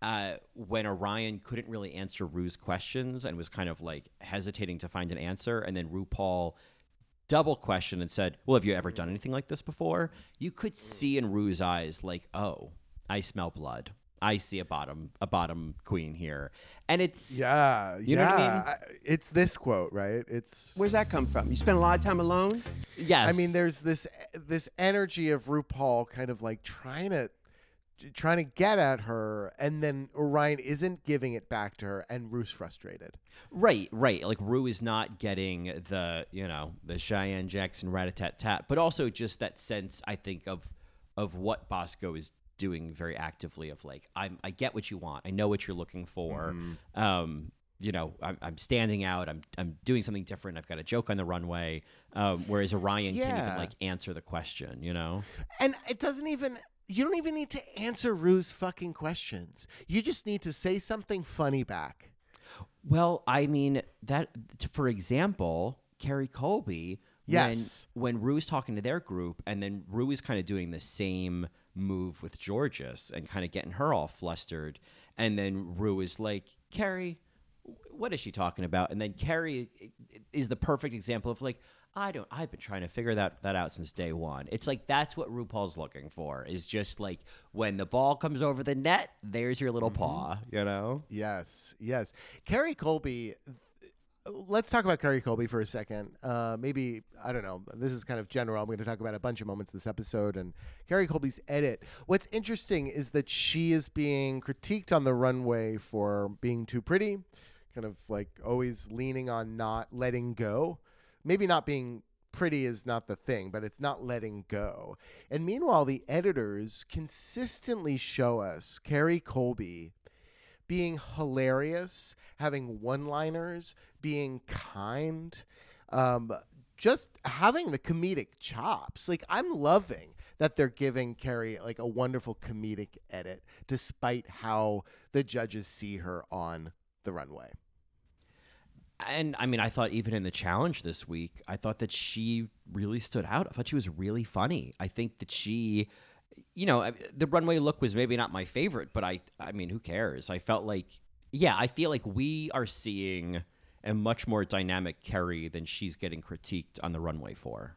Uh, when Orion couldn't really answer Rue's questions and was kind of like hesitating to find an answer, and then RuPaul double question and said, "Well, have you ever done mm. anything like this before?" You could mm. see in Rue's eyes, like, "Oh, I smell blood. I see a bottom, a bottom queen here," and it's Yeah, You know what I mean? It's this quote, right? It's Where's that come from? You spend a lot of time alone? yes. I mean, there's this this energy of RuPaul kind of like trying to trying to get at her, and then Orion isn't giving it back to her, and Rue's frustrated. Right, right. Like Rue is not getting the, you know, the Cheyenne Jackson rat a tat tat, but also just that sense I think of of what Bosco is doing very actively of like I'm I get what you want. I know what you're looking for. Um, you know, I'm, I'm standing out. I'm I'm doing something different. I've got a joke on the runway. Um, whereas Orion can't even like answer the question. You know. And it doesn't even. You don't even need to answer Rue's fucking questions. You just need to say something funny back. Well, I mean that for example, Kerri Colby. Yes. When when Rue's talking to their group, and then Rue is kind of doing the same move with Jorgeous and kind of getting her all flustered, and then Rue is like, Kerri, what is she talking about? And then Kerri is the perfect example of like. I don't. I've been trying to figure that that out since day one. It's like that's what RuPaul's looking for. Is just like when the ball comes over the net, there's your little paw. You know. Yes, yes. Kerri Colby. Let's talk about Kerri Colby for a second. Uh, maybe I don't know. This is kind of general. I'm going to talk about a bunch of moments this episode and Kerri Colby's edit. What's interesting is that she is being critiqued on the runway for being too pretty, kind of like always leaning on not letting go. Maybe not being pretty is not the thing, but it's not letting go. And meanwhile, the editors consistently show us Kerri Colby being hilarious, having one liners, being kind, um, just having the comedic chops. Like, I'm loving that they're giving Kerri like a wonderful comedic edit, despite how the judges see her on the runway. And I mean, I thought even in the challenge this week, I thought that she really stood out. I thought she was really funny. I think that she, you know, the runway look was maybe not my favorite, but I, I mean, who cares? I felt like yeah, I feel like we are seeing a much more dynamic Kerri than she's getting critiqued on the runway for.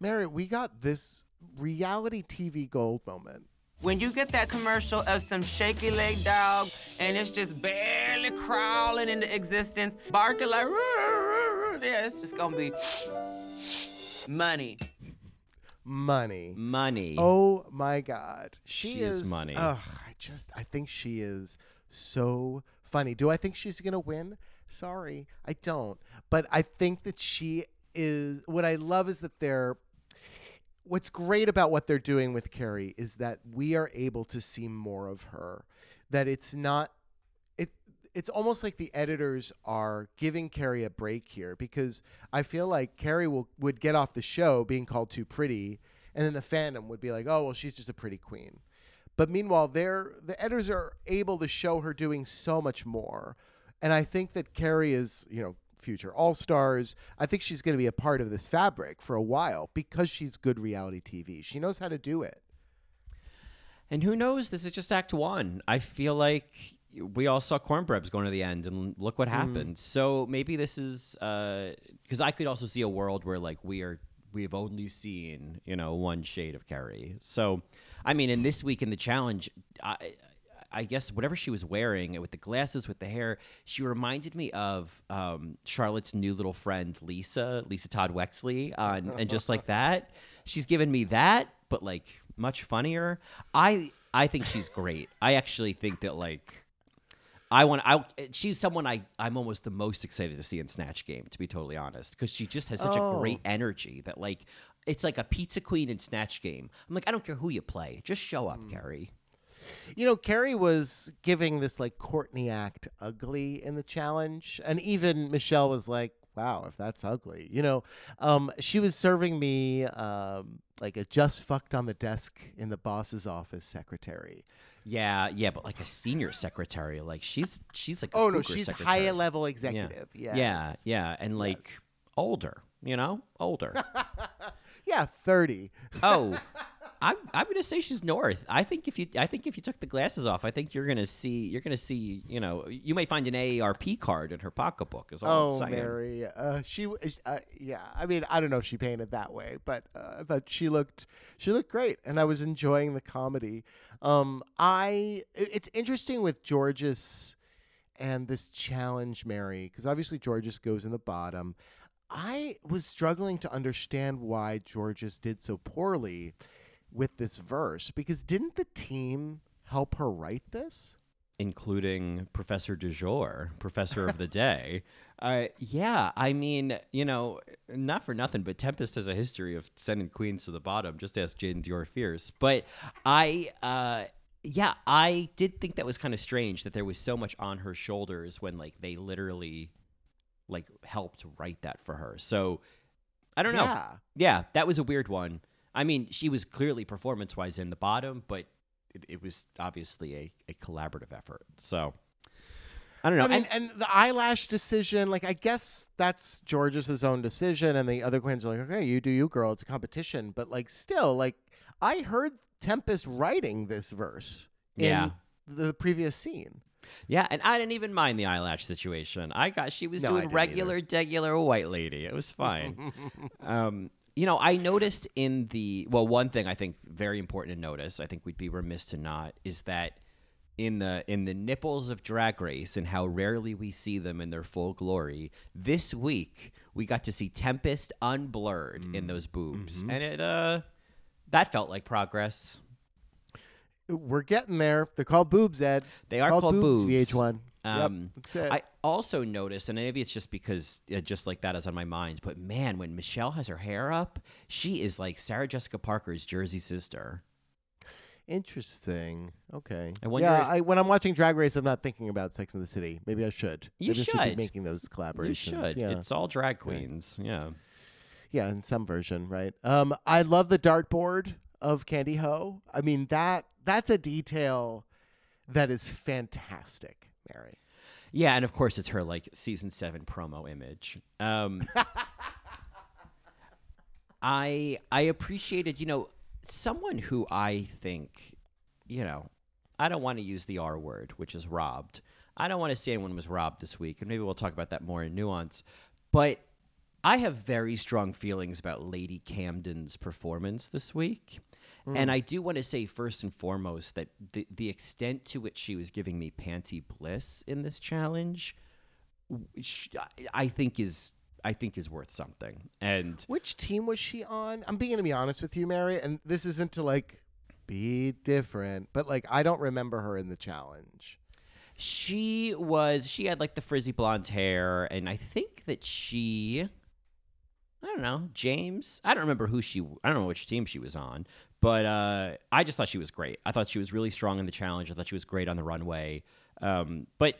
Mary, we got this reality TV gold moment. When you get that commercial of some shaky leg dog and it's just barely crawling into existence, barking like, "Roo, roo, roo," yeah, it's just gonna be money. Money. Money. Oh my God. She, She is money. Ugh, I just, I think she is so funny. Do I think she's going to win? Sorry, I don't. But I think that she is, what I love is that they're, what's great about what they're doing with Kerri is that we are able to see more of her. That it's not, it, it's almost like the editors are giving Kerri a break here because I feel like Kerri will would get off the show being called too pretty, and then the fandom would be like, "Oh, well, she's just a pretty queen." But meanwhile, they're the editors are able to show her doing so much more, and I think that Kerri is, you know, future All Stars. I think she's going to be a part of this fabric for a while because she's good reality TV. She knows how to do it. And who knows? This is just Act One. I feel like we all saw Kornbread's going to the end, and look what mm. happened. So maybe this is uh, because I could also see a world where like we are we've only seen you know one shade of Kerri. So I mean, in this week in the challenge, I. I guess whatever she was wearing with the glasses, with the hair, she reminded me of um, Charlotte's new little friend Lisa, Lisa Todd Wexley, on and just like that, she's given me that, but like much funnier. I I think she's great. I actually think that like I want I she's someone I I'm almost the most excited to see in Snatch Game to be totally honest because she just has such a great energy that like it's like a pizza queen in Snatch Game. I'm like I don't care who you play, just show up, Kerri. You know, Kerri was giving this like Courtney Act ugly in the challenge, and even Michelle was like, "Wow, if that's ugly," you know. Um, she was serving me um, like a just fucked on the desk in the boss's office secretary. Yeah, yeah, but like a senior secretary, like she's she's like a Oh no, she's secretary. high level Yeah. executive. Yes. Yeah, yeah, and like older, you know, older. yeah, thirty. oh, I'm I'm gonna say she's north. I think if you I think if you took the glasses off, I think you're gonna see you're gonna see you know you might find an AARP card in her pocketbook. Is all Oh. Mary. Uh, she, uh, yeah. I mean, I don't know if she painted that way, but uh, I thought she looked, she looked great, and I was enjoying the comedy. Um, i- it's interesting with Jorgeous and this challenge, Mary, because obviously Jorgeous goes in the bottom. I was struggling to understand why Jorgeous did so poorly with this verse because didn't the team help her write this? including Professor Du jour, Professor of the Day. Uh, yeah, I mean, you know, not for nothing, but Tempest has a history of sending queens to the bottom. Just ask Jaidynn Diore Fierce. But I, uh, yeah, I did think that was kind of strange that there was so much on her shoulders when, like, they literally, like, helped write that for her. So I don't know. Yeah. Yeah, that was a weird one. I mean, she was clearly performance wise in the bottom, but it, it was obviously a, a collaborative effort. So I don't know. I mean, and, and the eyelash decision, like I guess that's Jorgeous' own decision, and the other queens are like, okay, you do you, girl. It's a competition, but like still, like I heard Tempest writing this verse in Yeah. the previous scene. yeah, and I didn't even mind the eyelash situation. I got she was No, doing regular, degular white lady. It was fine. um, you know, I noticed in the well, one thing I think very important to notice. I think we'd be remiss to not is that in the in the nipples of drag race and how rarely we see them in their full glory this week we got to see tempest unblurred Mm. in those boobs Mm-hmm. and it uh that felt like progress We're getting there. They're called boobs, Ed. They are called boobs. VH1. Um, yep. I also noticed, and maybe it's just because uh, just like that is on my mind, but man, when Michelle has her hair up, she is like Sarah Jessica Parker's Jersey sister. Interesting. Okay. I wonder yeah, if- I, when I'm watching Drag Race, I'm not thinking about Sex in the City. Maybe I should. You Maybe I should be making those collaborations. You should. Yeah. It's all drag queens. Yeah. Yeah, in some version, right? Um, I love the dartboard of Kandy Ho. I mean that that's a detail that is fantastic, Mary. Yeah, and of course it's her like season seven promo image. Um, I I appreciated, you know, someone who I think, you know, I don't want to use the R word, which is robbed. I don't want to say anyone was robbed this week, and maybe we'll talk about that more in nuance. But I have very strong feelings about Lady Camden's performance this week. And mm. I do want to say first and foremost that the the extent to which she was giving me panty bliss in this challenge, I think is I think is worth something. And Which team was she on? I'm being to be honest with you, Mary, and this isn't to like be different, but like I don't remember her in the challenge. She was she had like the frizzy blonde hair and I think that she I don't know, James. I don't remember who she I don't know which team she was on, but uh I just thought she was great. I thought she was really strong in the challenge. I thought she was great on the runway. Um but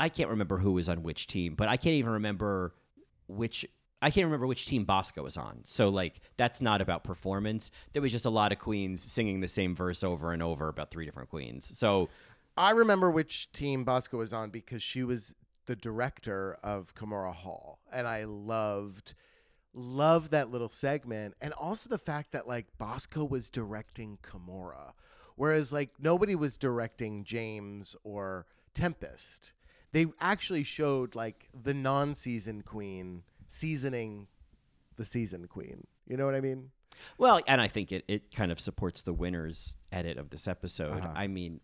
I can't remember who was on which team, but I can't even remember which I can't remember which team Bosco was on. So like that's not about performance. There was just a lot of queens singing the same verse over and over about three different queens. So I remember which team Bosco was on because she was the director of Kahmora Hall, and I loved loved that little segment, and also the fact that like Bosco was directing Kahmora, whereas like nobody was directing Jaymes or Tempest. They actually showed like the non-season queen seasoning the season queen. You know what I mean? Well, and I think it, it kind of supports the winners edit of this episode. Uh-huh. I mean,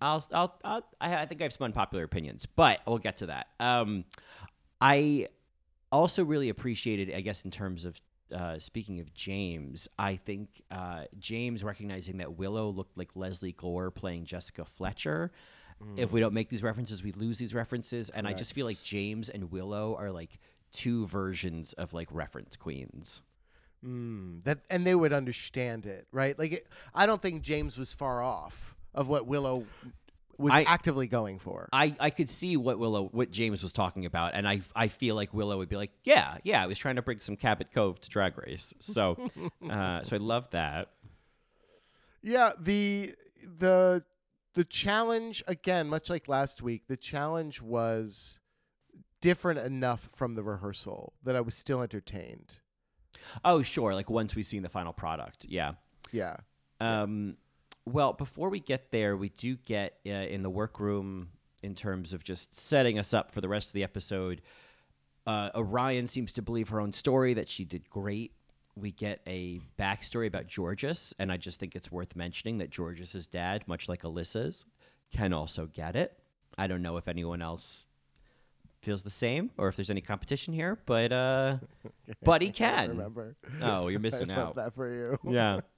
I'll, I'll, I'll I, I think I've spun popular opinions, but we'll get to that. Um, I also really appreciated, I guess, in terms of uh, speaking of Jaymes, I think uh, Jaymes recognizing that Willow looked like Lesley Gore playing Jessica Fletcher. If we don't make these references, we lose these references, and I just feel like Jaymes and Willow are like two versions of like reference queens. Mm, that and they would understand it, right? Like it, I don't think Jaymes was far off of what Willow was I- actively going for. I, I could see what Willow what Jaymes was talking about, and I I feel like Willow would be like, yeah, yeah, I was trying to bring some Cabot Cove to Drag Race, so uh, so I love that. Yeah, the the the challenge again, much like last week, the challenge was different enough from the rehearsal that I was still entertained. Oh sure, like once we've seen the final product, yeah. Yeah. Um, well, before we get there, we do get uh, in the workroom in terms of just setting us up for the rest of the episode. Uh, Orion seems to believe her own story that she did great. We get a backstory about Jorgeous, and I just think it's worth mentioning that Jorgeous' dad, much like Alyssa's, can also get it. I don't know if anyone else feels the same or if there's any competition here, but uh, but he I can. remember. Oh, you're missing out. that for you. Yeah.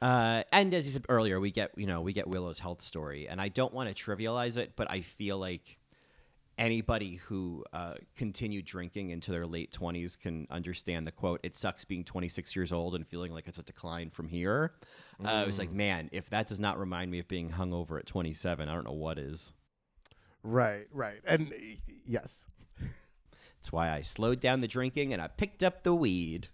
Uh, and as you said earlier, we get you know we get Willow's health story, and I don't want to trivialize it, but I feel like anybody who uh, continued drinking into their late twenties can understand the quote. It sucks being 26 years old and feeling like it's a decline from here. Uh, I was like, man, if that does not remind me of being hungover at 27, I don't know what is. Right, right. And yes. That's why I slowed down the drinking and I picked up the weed.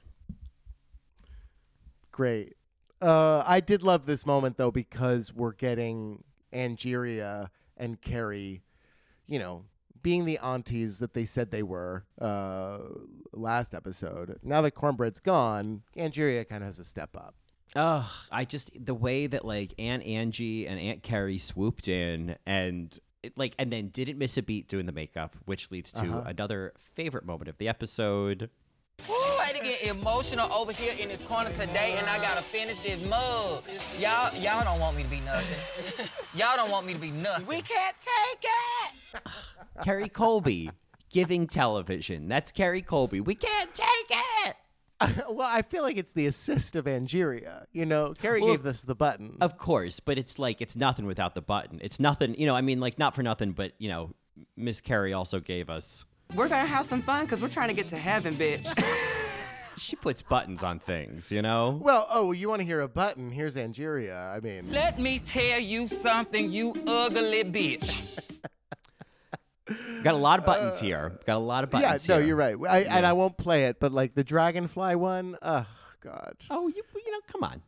Great. Uh, I did love this moment though because we're getting Angeria and Kerri, you know, being the aunties that they said they were uh, last episode. Now that Kornbread's gone, Angeria kind of has a step up. Oh, I just the way that like Aunt Angie and Aunt Kerri swooped in and it, like and then didn't miss a beat doing the makeup, which leads to Uh-huh. another favorite moment of the episode. Woo, I to get emotional over here in this corner today, and I gotta finish this mug. Y'all, y'all don't want me to be nothing. y'all don't want me to be nothing. We can't take it. Kerri Colby giving television. That's Kerri Colby. We can't take it. well, I feel like it's the assist of Angeria. You know, Kerri Well, gave us the button. Of course, but it's like it's nothing without the button. It's nothing, you know, I mean like not for nothing, but you know, Miss Kerri also gave us We're gonna have some fun because we're trying to get to heaven, bitch. she puts buttons on things, you know? well, oh, you want to hear a button? Here's Angeria. I mean, Let me tell you something, you ugly bitch. Got a lot of buttons here. Got a lot of buttons. yeah, no, here. you're right. I, And I won't play it, but like the dragonfly one, oh god. Oh, you you know, come on.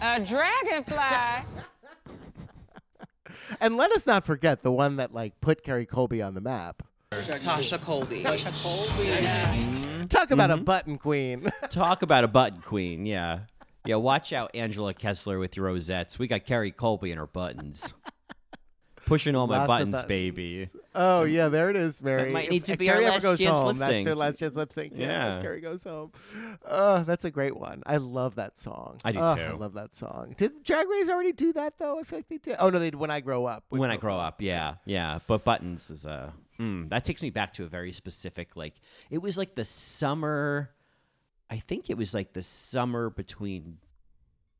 A dragonfly. And let us not forget the one that like put Kerri Colby on the map. Tasha Colby. Tasha Colby. Talk about Mm-hmm. a button queen. Talk about a button queen, yeah. Yeah, watch out, Angela Kessler, with your rosettes. We got Kerri Colby in her buttons. Pushing all my Lots of buttons, buttons. baby. Oh yeah, there it is, Mary. might need to if be our Kerri ever last goes chance home. lip That's her last chance lip sync. Yeah, Yeah. if Kerri goes home. Oh, that's a great one. I love that song. I do Oh, too. I love that song. Did Drag Race already do that though? I feel like they did. Oh no, they did when I grow up. with when I Coco. grow up, yeah, yeah. But buttons is a mm, that takes me back to a very specific like it was like the summer. I think it was like the summer between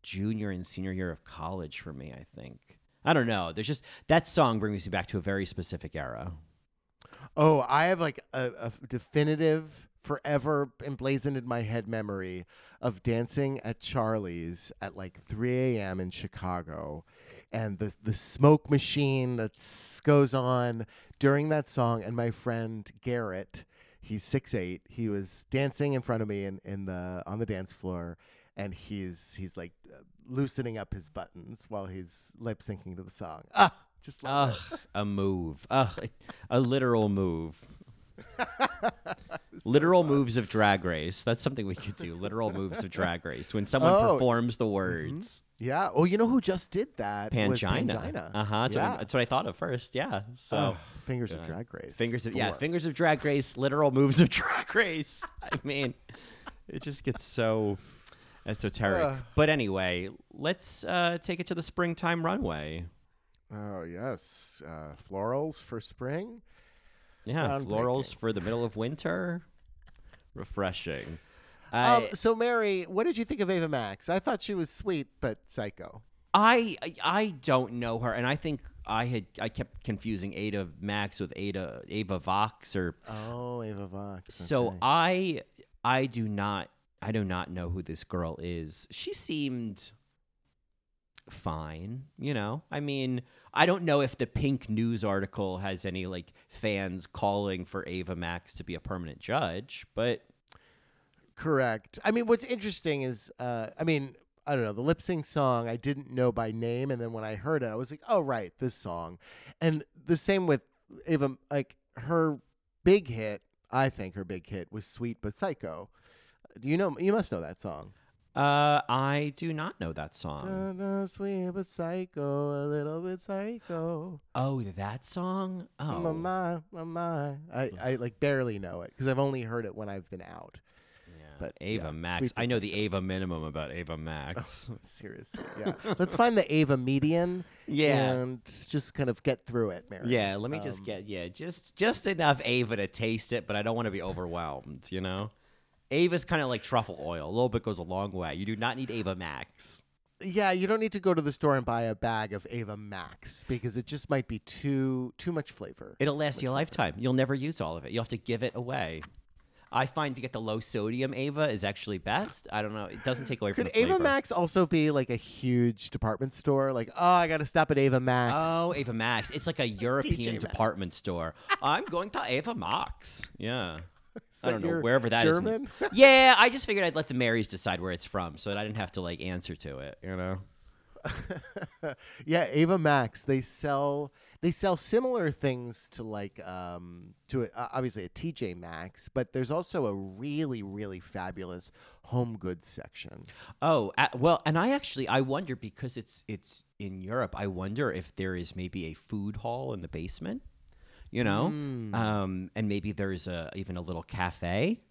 junior and senior year of college for me. I think I don't know. There's just that song brings me back to a very specific era. Oh, I have like a, a definitive, forever emblazoned in my head memory of dancing at Charlie's at like 3 a.m. in Chicago, and the the smoke machine that goes on during that song. And my friend Garrett, he's six eight. He was dancing in front of me in, in the on the dance floor, and he's he's like uh, loosening up his buttons while he's lip syncing to the song. Ah, just love Ugh, a move. Ugh, a literal move. literal moves of drag race. That's something we could do. Literal moves of drag race. When someone Oh, performs the words. Yeah. Oh, you know who just did that? Pangina. Pangina. Uh huh. That's, what I- Yeah. that's what I thought of first. Yeah. So Oh, fingers of drag race. fingers of yeah, fingers of drag race. Literal moves of drag race. I mean, it just gets so esoteric. Ugh. but anyway, let's uh, take it to the springtime runway. Oh yes, uh, florals for spring. Yeah, florals for the middle of winter. Refreshing. Um, so Mary, what did you think of Ava Max? I thought she was sweet but psycho. I I don't know her, and I think I had I kept confusing Ada Max with Ada Ava Vox or Oh, Ava Vox. So. I I do not I do not know who this girl is. She seemed fine, you know. I mean, I don't know if the Pink News article has any like fans calling for Ava Max to be a permanent judge, but Correct. I mean, what's interesting is, uh, I mean, I don't know, the lip sync song I didn't know by name, and then when I heard it, I was like, oh right, this song. And the same with Ava, like her big hit. I think her big hit was "Sweet but Psycho." Do you know? You must know that song. uh I do not know that song. Sweet but psycho, a little bit psycho. Oh, that song? Oh. my, my my. I, I like barely know it because I've only heard it when I've been out. But, Ava yeah, Max. I know the Ava minimum about Ava Max. Seriously, yeah. Let's find the Ava median. Yeah. and just kind of get through it, Mary. Yeah, let me just Um, get yeah, just just enough Ava to taste it, but I don't want to be overwhelmed. You know, Ava's kind of like truffle oil. A little bit goes a long way. You do not need Ava Max. Yeah, you don't need to go to the store and buy a bag of Ava Max because it just might be too too much flavor. It'll last you a lifetime. You'll never use all of it. You'll have to give it away. I find to get the low sodium Ava is actually best. I don't know. It doesn't take away from Could the Ava flavor. Max also be like a huge department store? Like, oh, I got to stop at Ava Max. Oh, Ava Max. It's like a European Max. department store. I'm going to Ava Max. Yeah. I don't know wherever that is. German? yeah, I just figured I'd let the Marys decide where it's from, so that I didn't have to like answer to it. You know. yeah, Ava Max. They sell they sell similar things to like um to a, obviously a TJ Maxx, but there's also a really really fabulous home goods section. Oh, uh, well, and I actually I wonder because it's it's in Europe. I wonder if there is maybe a food hall in the basement, you know, Hmm. um, and maybe there's a even a little cafe,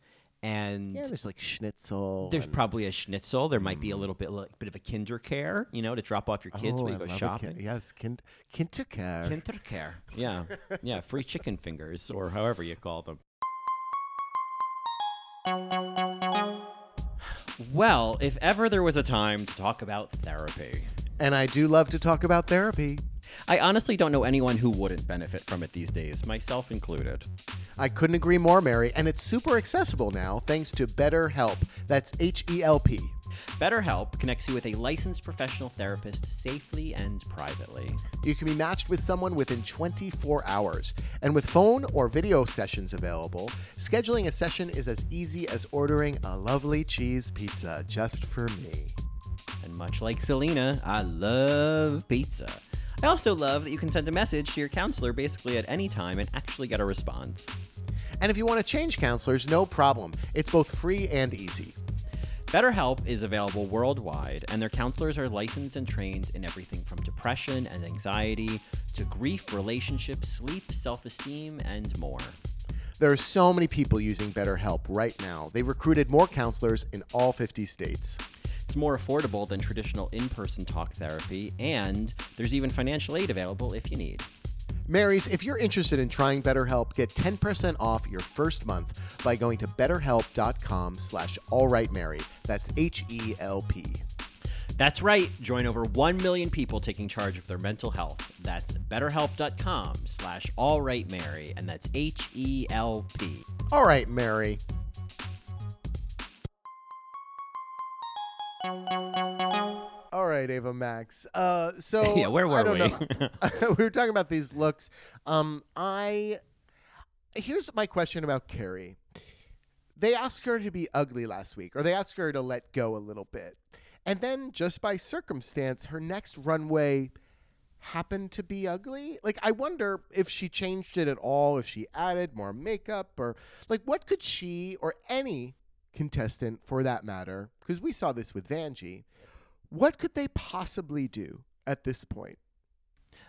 and Yeah, there's like schnitzel. there's and- probably a schnitzel. There might be a mm. little bit like, bit of a kinder care, you know, to drop off your kids oh, when I you go love shopping. Kin- yes, kind Kindercare. Kinder care, yeah, yeah, free chicken fingers or however you call them. Well, if ever there was a time to talk about therapy, and I do love to talk about therapy. I honestly don't know anyone who wouldn't benefit from it these days, myself included. I couldn't agree more, Mary, and it's super accessible now thanks to BetterHelp. That's H E L P. BetterHelp connects you with a licensed professional therapist safely and privately. You can be matched with someone within 24 hours. And with phone or video sessions available, scheduling a session is as easy as ordering a lovely cheese pizza just for me. And much like Selena, I love pizza. I also love that you can send a message to your counselor basically at any time and actually get a response. And if you want to change counselors, no problem. It's both free and easy. BetterHelp is available worldwide, and their counselors are licensed and trained in everything from depression and anxiety to grief, relationships, sleep, self esteem, and more. There are so many people using BetterHelp right now. They've recruited more counselors in all 50 states. It's more affordable than traditional in person talk therapy, and there's even financial aid available if you need. Marys, if you're interested in trying BetterHelp, get 10% off your first month by going to betterhelp.com slash alrightmary. That's H-E-L-P. That's right. Join over 1 million people taking charge of their mental health. That's betterhelp.com slash alrightmary, and that's H-E-L-P. All right, Mary. Right, Ava Max. Uh, so Yeah, where I were don't we? know. we were talking about these looks. Um, I here's my question about Kerri. They asked her to be ugly last week, or they asked her to let go a little bit, and then just by circumstance, her next runway happened to be ugly. Like I wonder if she changed it at all, if she added more makeup, or like what could she or any contestant for that matter, because we saw this with Vanjie, what could they possibly do at this point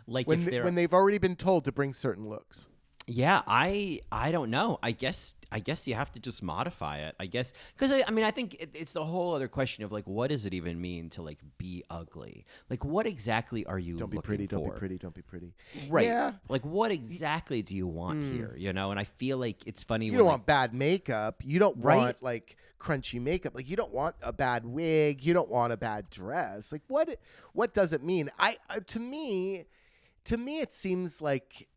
Like when if they, when they've already been told to bring certain looks? Yeah, I I don't know. I guess I guess you have to just modify it. I guess because I, I mean I think it, it's the whole other question of like what does it even mean to like be ugly? Like what exactly are you Don't be pretty, don't be pretty, don't be pretty. Right. Yeah. Like what exactly do you want hmm. here? You know, and I feel like it's funny. You don't like, want bad makeup. You don't Right. want like crunchy makeup. Like you don't want a bad wig. You don't want a bad dress. Like what? What does it mean? I uh, to me, to me, it seems like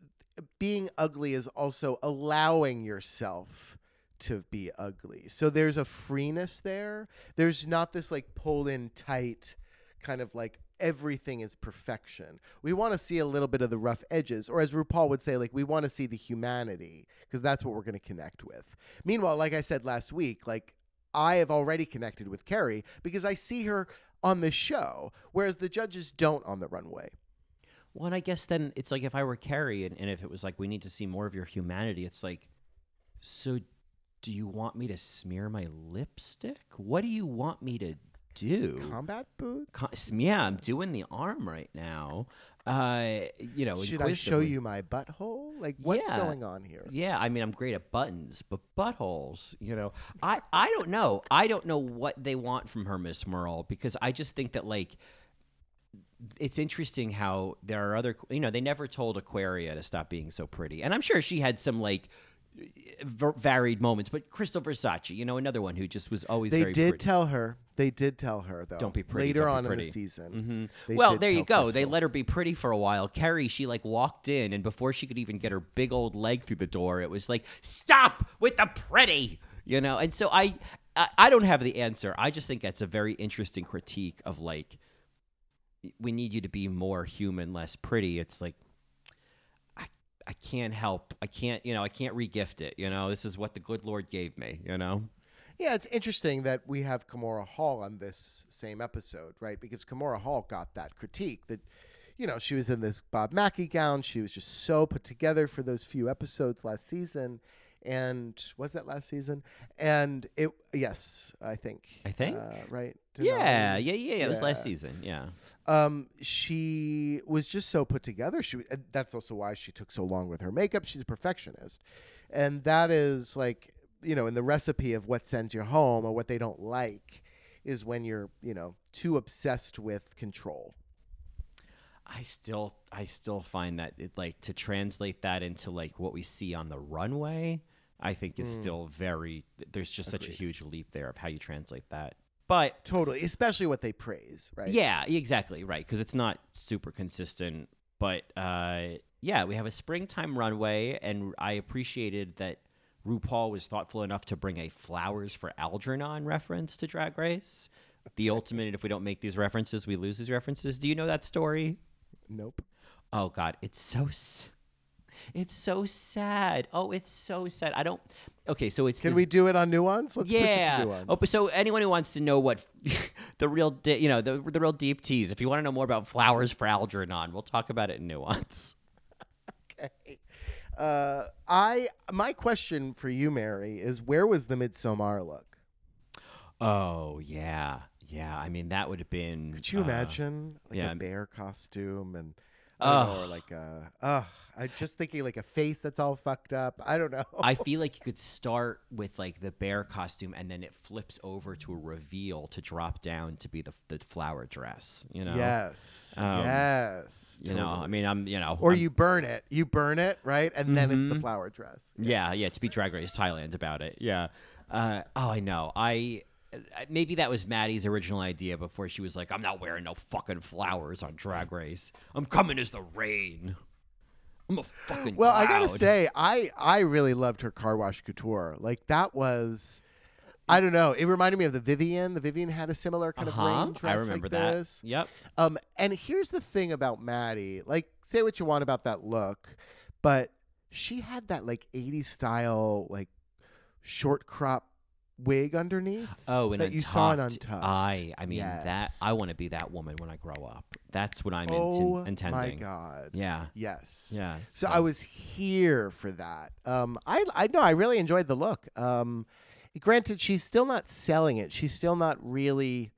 being ugly is also allowing yourself to be ugly. So there's a freeness there. There's not this like pull in tight kind of like everything is perfection. We want to see a little bit of the rough edges, or as RuPaul would say, like we want to see the humanity because that's what we're going to connect with. Meanwhile, like I said last week, like I have already connected with Kerri because I see her on the show, whereas the judges don't on the runway. Well, and I guess then it's like if I were Kerri and, and if it was like we need to see more of your humanity, it's like, so do you want me to smear my lipstick? What do you want me to do? Combat boots. Co- yeah, I'm doing the arm right now. Uh, you know, Should I show you my butthole? Like what's Yeah. going on here? Yeah, I mean, I'm great at buttons, but buttholes, you know, I I don't know. I don't know what they want from her, Miss Merle, because I just think that like it's interesting how there are other, you know, they never told Aquaria to stop being so pretty, and I'm sure she had some like varied moments. But Krystal Versace, you know, another one who just was always They did pretty. tell her. They did tell her though. Don't be pretty, Later on in the season. Mhm. Well, there you go. They let her be pretty for a while. Kerri, she like walked in, and before she could even get her big old leg through the door, it was like, "Stop with the pretty," you know. And so I, I, I don't have the answer. I just think that's a very interesting critique of like, we need you to be more human, less pretty. It's like, I, can't help. I can't, you know, I can't regift it. You know, this is what the good Lord gave me. You know. Yeah, it's interesting that we have Kahmora Hall on this same episode, right? Because Kahmora Hall got that critique that, you know, she was in this Bob Mackie gown. She was just so put together for those few episodes last season. And was that last season? And it, yes, I think. I think? Uh, right? Yeah, yeah, yeah, yeah. It was last season. Yeah. um, she was just so put together. She that's also why she took so long with her makeup. She's a perfectionist, and that is like you know in the recipe of what sends you home or what they don't like is when you're you know too obsessed with control. I still I still find that it like to translate that into like what we see on the runway, I think is still very there's just such a huge leap there of how you translate that. But Totally, especially what they praise, right? yeah, exactly, right, cuz it's not super consistent, but uh yeah, we have a springtime runway and I appreciated that RuPaul was thoughtful enough to bring a flowers for Algernon reference to Drag Race. The ultimate if we don't make these references, we lose these references. Do you know that story? Nope. Oh God, it's so, s- it's so sad. Oh, it's so sad. I don't. Okay, so it's Can this- we do it on nuance? Let's push it yeah. to nuance. Oh, so anyone who wants to know what the real, di- you know, the the real deep tease. If you want to know more about flowers for Algernon, we'll talk about it in nuance. okay. Uh, I my question for you, Mary, is where was the Midsommar look? Oh yeah, yeah. I mean, that would have been. Could you uh, imagine like yeah. a bear costume and Know, or like a uh I just thinking like a face that's all fucked up. I don't know. I feel like you could start with like the bear costume, and then it flips over to a reveal to drop down to be the the flower dress. You know. yes. Um, yes. You know. I mean, I'm. You know. or I'm- you burn it. You burn it, right? And then it's the Mhm. flower dress. Yeah, yeah, to be Drag Race Thailand about it. Yeah. Uh, oh, I know. I maybe that was Maddy's original idea before she was like, "I'm not wearing no fucking flowers on Drag Race. I'm coming as the rain. I'm a fucking." Well, I gotta say, I I really loved her car wash couture. Like that was, I don't know. It reminded me of the Vivienne. The Vivienne had a similar kind Uh-huh. of rain dress I remember like that. this. Yep. Um, and here's the thing about Maddy. Like, say what you want about that look, but she had that like '80s style like short crop wig underneath. Oh, and that you saw in Untucked. I, I mean that. I want to be that woman when I grow up. That's what I'm intending. oh inten- intending. my god. Yeah. Yes. Yeah. So I was here for that. Um, I I know I really enjoyed the look. Um, granted, she's still not selling it. She's still not really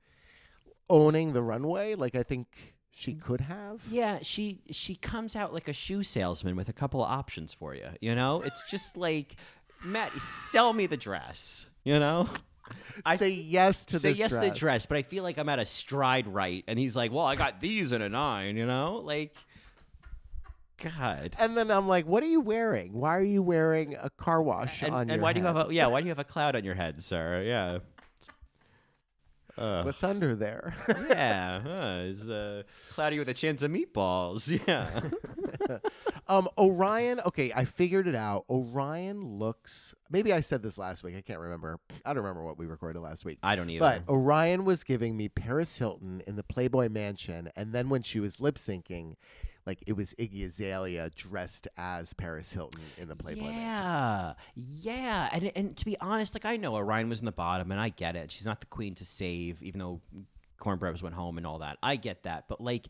owning the runway like I think she could have. Yeah, she she comes out like a shoe salesman with a couple of options for you. You know, it's just like, Matt, sell me the dress. You know, I Say yes to say this yes to the dress, but I feel like I'm at a stride right, and he's like, well, I got these in a nine. You know, like, God. And then I'm like, what are you wearing? Why are you wearing a car wash And, on and your why do you head? have a yeah? Why do you have a cloud on your head, sir? Yeah. Uh, What's under there? yeah, huh, it's uh, cloudy with a chance of meatballs. Yeah. um, Orion. Okay, I figured it out. Orion looks. Maybe I said this last week. I can't remember. I don't remember what we recorded last week. I don't either. But Orion was giving me Paris Hilton in the Playboy Mansion, and then when she was lip syncing, like it was Iggy Azalea dressed as Paris Hilton in the Playboy Mansion. Yeah, yeah, and and to be honest, like I know Orion was in the bottom, and I get it. She's not the queen to save, even though Kornbread went home and all that. I get that, but like,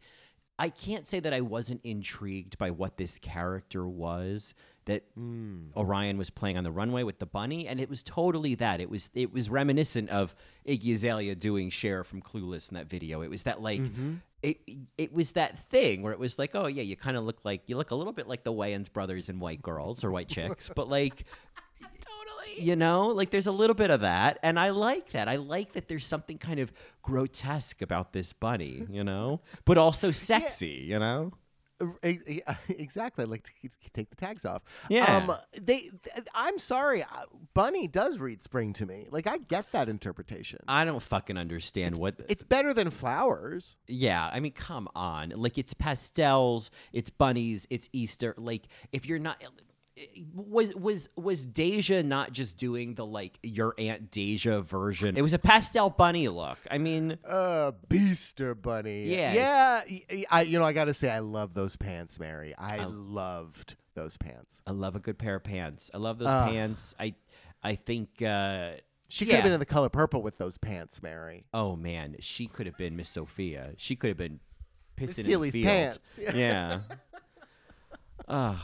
I can't say that I wasn't intrigued by what this character was that hmm. Orion was playing on the runway with the bunny, and it was totally that. It was it was reminiscent of Iggy Azalea doing Cher from Clueless in that video. It was that like. Mm-hmm. It, it was that thing where it was like, oh yeah, you kind of look like you look a little bit like the Wayans brothers in White Girls or White Chicks, but like totally, you know, like there's a little bit of that, and I like that. I like that there's something kind of grotesque about this bunny, you know, but also sexy, you know. Exactly. Like to take the tags off. Yeah. Um, they. I'm sorry. uh, Bunny does read spring to me. Like I get that interpretation. I don't fucking understand what It's better than flowers. Yeah, I mean, come on. Like it's pastels, it's bunnies, it's Easter. Like if you're not was was was Deja not just doing the like your aunt Deja version? It was a pastel bunny look. I mean, Uh, Beaster Bunny. Yeah. Yeah. I you know, I gotta say, I love those pants, Mary. I loved those pants. I love a good pair of pants. I love those Ugh. pants. I I think uh She could have been in the color purple with those pants, Mary. Oh man, she could have been Miss Sofia. She could have been pissing Celie's in the field. pants. Yeah. uh,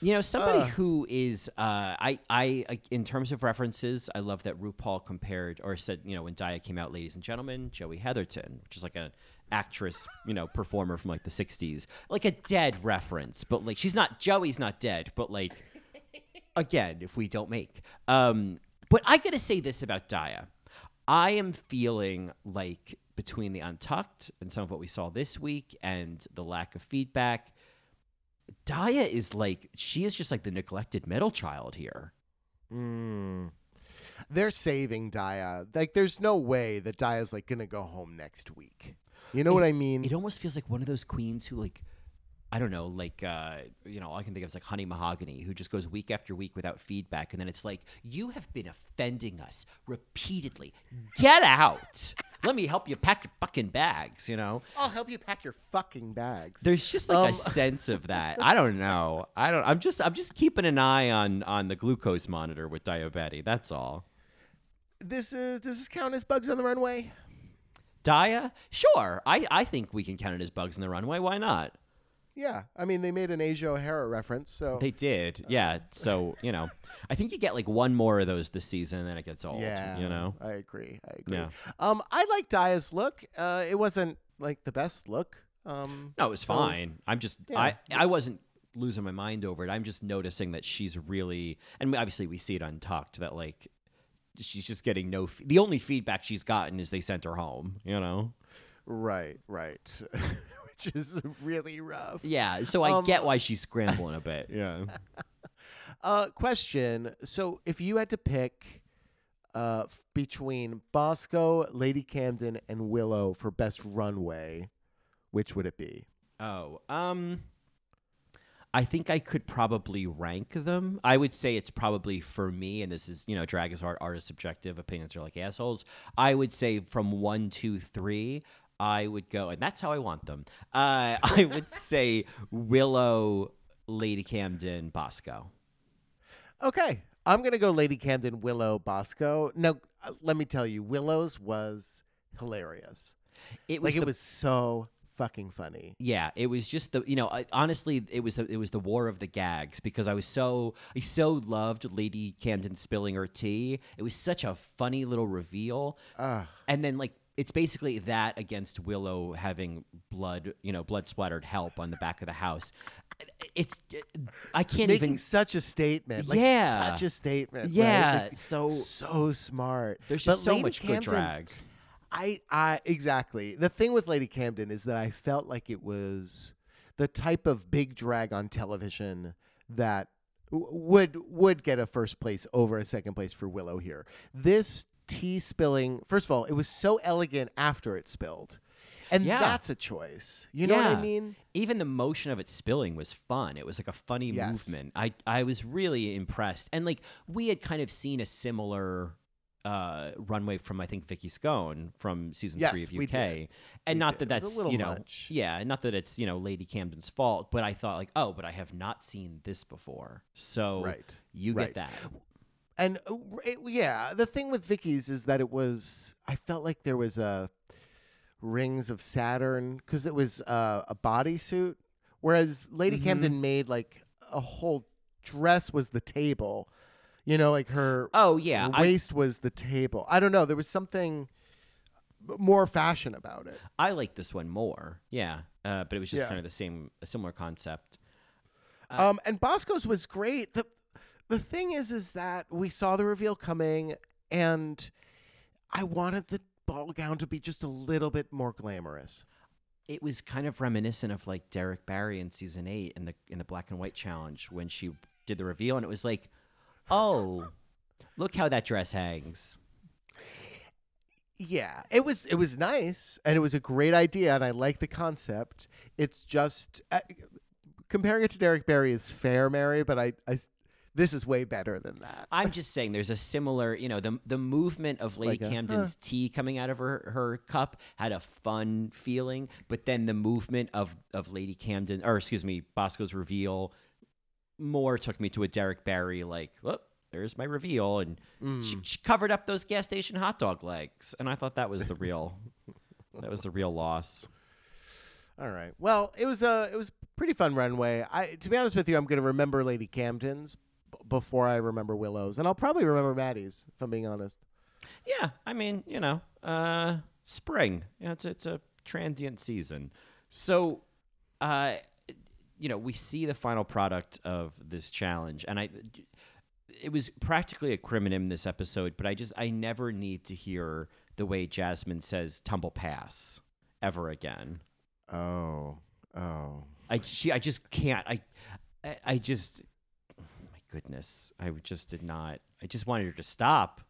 you know, somebody Ugh. who is uh, I I in terms of references, I love that RuPaul compared or said, you know, when Daya came out, ladies and gentlemen, Joey Heatherton, which is like an actress, you know, performer from like the '60s, like a dead reference, but like she's not Joey's not dead, but like again, if we don't make. Um, but I gotta say this about Daya. I am feeling like between the Untucked and some of what we saw this week and the lack of feedback, Daya is like she is just like the neglected middle child here. Mm. They're saving Daya. Like, there's no way that Daya's like gonna go home next week. You know what I mean? It almost feels like one of those queens who like I don't know, like uh, you know, all I can think of is like Honey Mahogany, who just goes week after week without feedback, and then it's like, you have been offending us repeatedly. Get out. Let me help you pack your fucking bags. You know, I'll help you pack your fucking bags. there's just like Um, a sense of that. I don't know. I don't. I'm just. I'm just keeping an eye on on the glucose monitor with Diabetes. That's all. This is does this count as bugs on the runway? Daya, sure. I I think we can count it as bugs in the runway. Why not? Yeah, I mean they made an Asia O'Hara reference, so They did, yeah. So you know, I think you get like one more of those this season, and then it gets old. yeah, you know. I agree. I agree. Yeah. Um, I like Daya's look. Uh, it wasn't like the best look. Um, No, it was so- fine. I'm just Yeah. I I wasn't losing my mind over it. I'm just noticing that she's really and obviously we see it untucked that like she's just getting no f- the only feedback she's gotten is they sent her home, you know. Right, right. Which is really rough. Yeah, so I Um, get why she's scrambling a bit. Yeah. Uh, question. So, if you had to pick uh, between Bosco, Lady Camden, and Willow for best runway, which would it be? Oh, um I think I could probably rank them. I would say it's probably for me, and this is, you know, drag is art, art is subjective, opinions are like assholes. I would say from one, two, three, I would go, and that's how I want them. Uh, I would say Willow, Lady Camden, Bosco. Okay. I'm going to go Lady Camden, Willow, Bosco. No, uh, let me tell you, Willow's was hilarious. It was Like, it was so fucking funny. Yeah, it was just the you know I, honestly it was it was the war of the gags because I was so I so loved Lady Camden spilling her tea. It was such a funny little reveal, Ugh. and then like it's basically that against Willow having blood you know blood splattered help on the back of the house. It's I can't Making even such a statement. Like, Yeah. such a statement. right? yeah. Like, So so smart. there's But just so Lady much good drag. I, I exactly. The thing with Lady Camden is that I felt like it was the type of big drag on television that would would get a first place over a second place for Willow here. This tea spilling, first of all, it was so elegant after it spilled. And Yeah. that's a choice. You know what I mean? Even the motion of it spilling was fun. It was like a funny Yes. movement. I I was really impressed. And like we had kind of seen a similar uh, runway from I think Vicky Scone from season three Yes, of we UK, did. and We not did. that that's you know much. yeah, not that it's you know Lady Camden's fault, but I thought like oh, but I have not seen this before, so Right. you Right. get that. And uh, it, yeah, the thing with Vicky's is that it was. I felt like there was a rings of Saturn because it was uh, a bodysuit, whereas Lady Mm-hmm. Camden made like a whole dress was the table. You know, like her, Oh yeah, her I, waist was the table. I don't know. There was something more fashion about it. I like this one more. Yeah, uh, but it was just Yeah. kind of the same, a similar concept. Um, and Bosco's was great. the The thing is, is that we saw the reveal coming, and I wanted the ball gown to be just a little bit more glamorous. it was kind of reminiscent of like Derrick Barry in season eight in the in the black and white challenge when she did the reveal and it was like, oh, look how that dress hangs. Yeah, it was it was nice, and it was a great idea, and I like the concept. It's just uh, comparing it to Derrick Barry is fair, Mary, but I, I this is way better than that. I'm just saying there's a similar, you know, the the movement of Lady Like a, Camden's tea coming out of her, her cup had a fun feeling, but then the movement of of Lady Camden or excuse me, Bosco's reveal more took me to a Derrick Barry like, oh, there's my reveal and she, Mm. she covered up those gas station hot dog legs and I thought that was the real that was the real loss. All right. Well, it was a it was a pretty fun runway. I to be honest with you, I'm going to remember Lady Camden's b- before I remember Willow's, and I'll probably remember Maddy's if I'm being honest. Yeah, I mean, you know, uh, spring. You know, it's it's a transient season. So, uh, you know, we see the final product of this challenge, and I, it was practically a criminim this episode, but I just I never need to hear the way Jasmine says "tumble pass" ever again. Oh. Oh. I she I just can't. I I, I just. Goodness, I just did not. I just wanted her to stop.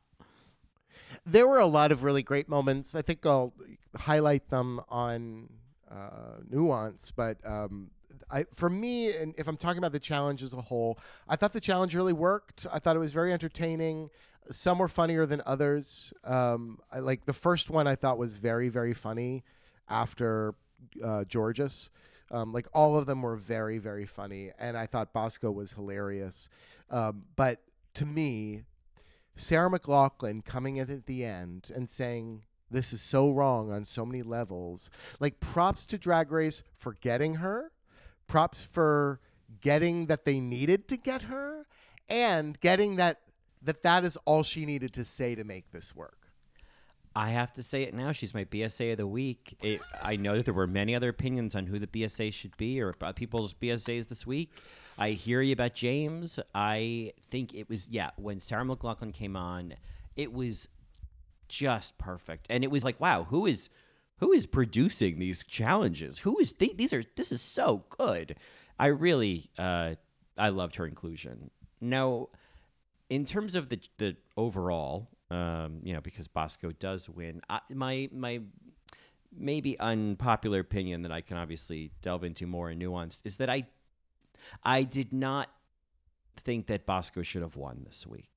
There were a lot of really great moments. I think I'll highlight them on uh, nuance, but um, I, for me, and if I'm talking about the challenge as a whole, I thought the challenge really worked. I thought it was very entertaining. Some were funnier than others. Um, I, like the first one, I thought was very, very funny. After uh, Jorgeous, um, like all of them were very, very funny, and I thought Bosco was hilarious. Um, but to me, Sarah McLachlan coming in at the end and saying, This is so wrong on so many levels. Like, props to Drag Race for getting her, props for getting that they needed to get her and getting that that that is all she needed to say to make this work. I have to say it now. She's my BSA of the week. It, I know that there were many other opinions on who the BSA should be or about people's BSAs this week. I hear you about Jaymes. I think it was yeah when Sarah McLachlan came on, it was just perfect, and it was like wow, who is who is producing these challenges? Who is these are this is so good. I really uh, I loved her inclusion. Now, in terms of the the overall, um, you know, because Bosco does win, I, my my maybe unpopular opinion that I can obviously delve into more and nuance is that I I did not think that Bosco should have won this week.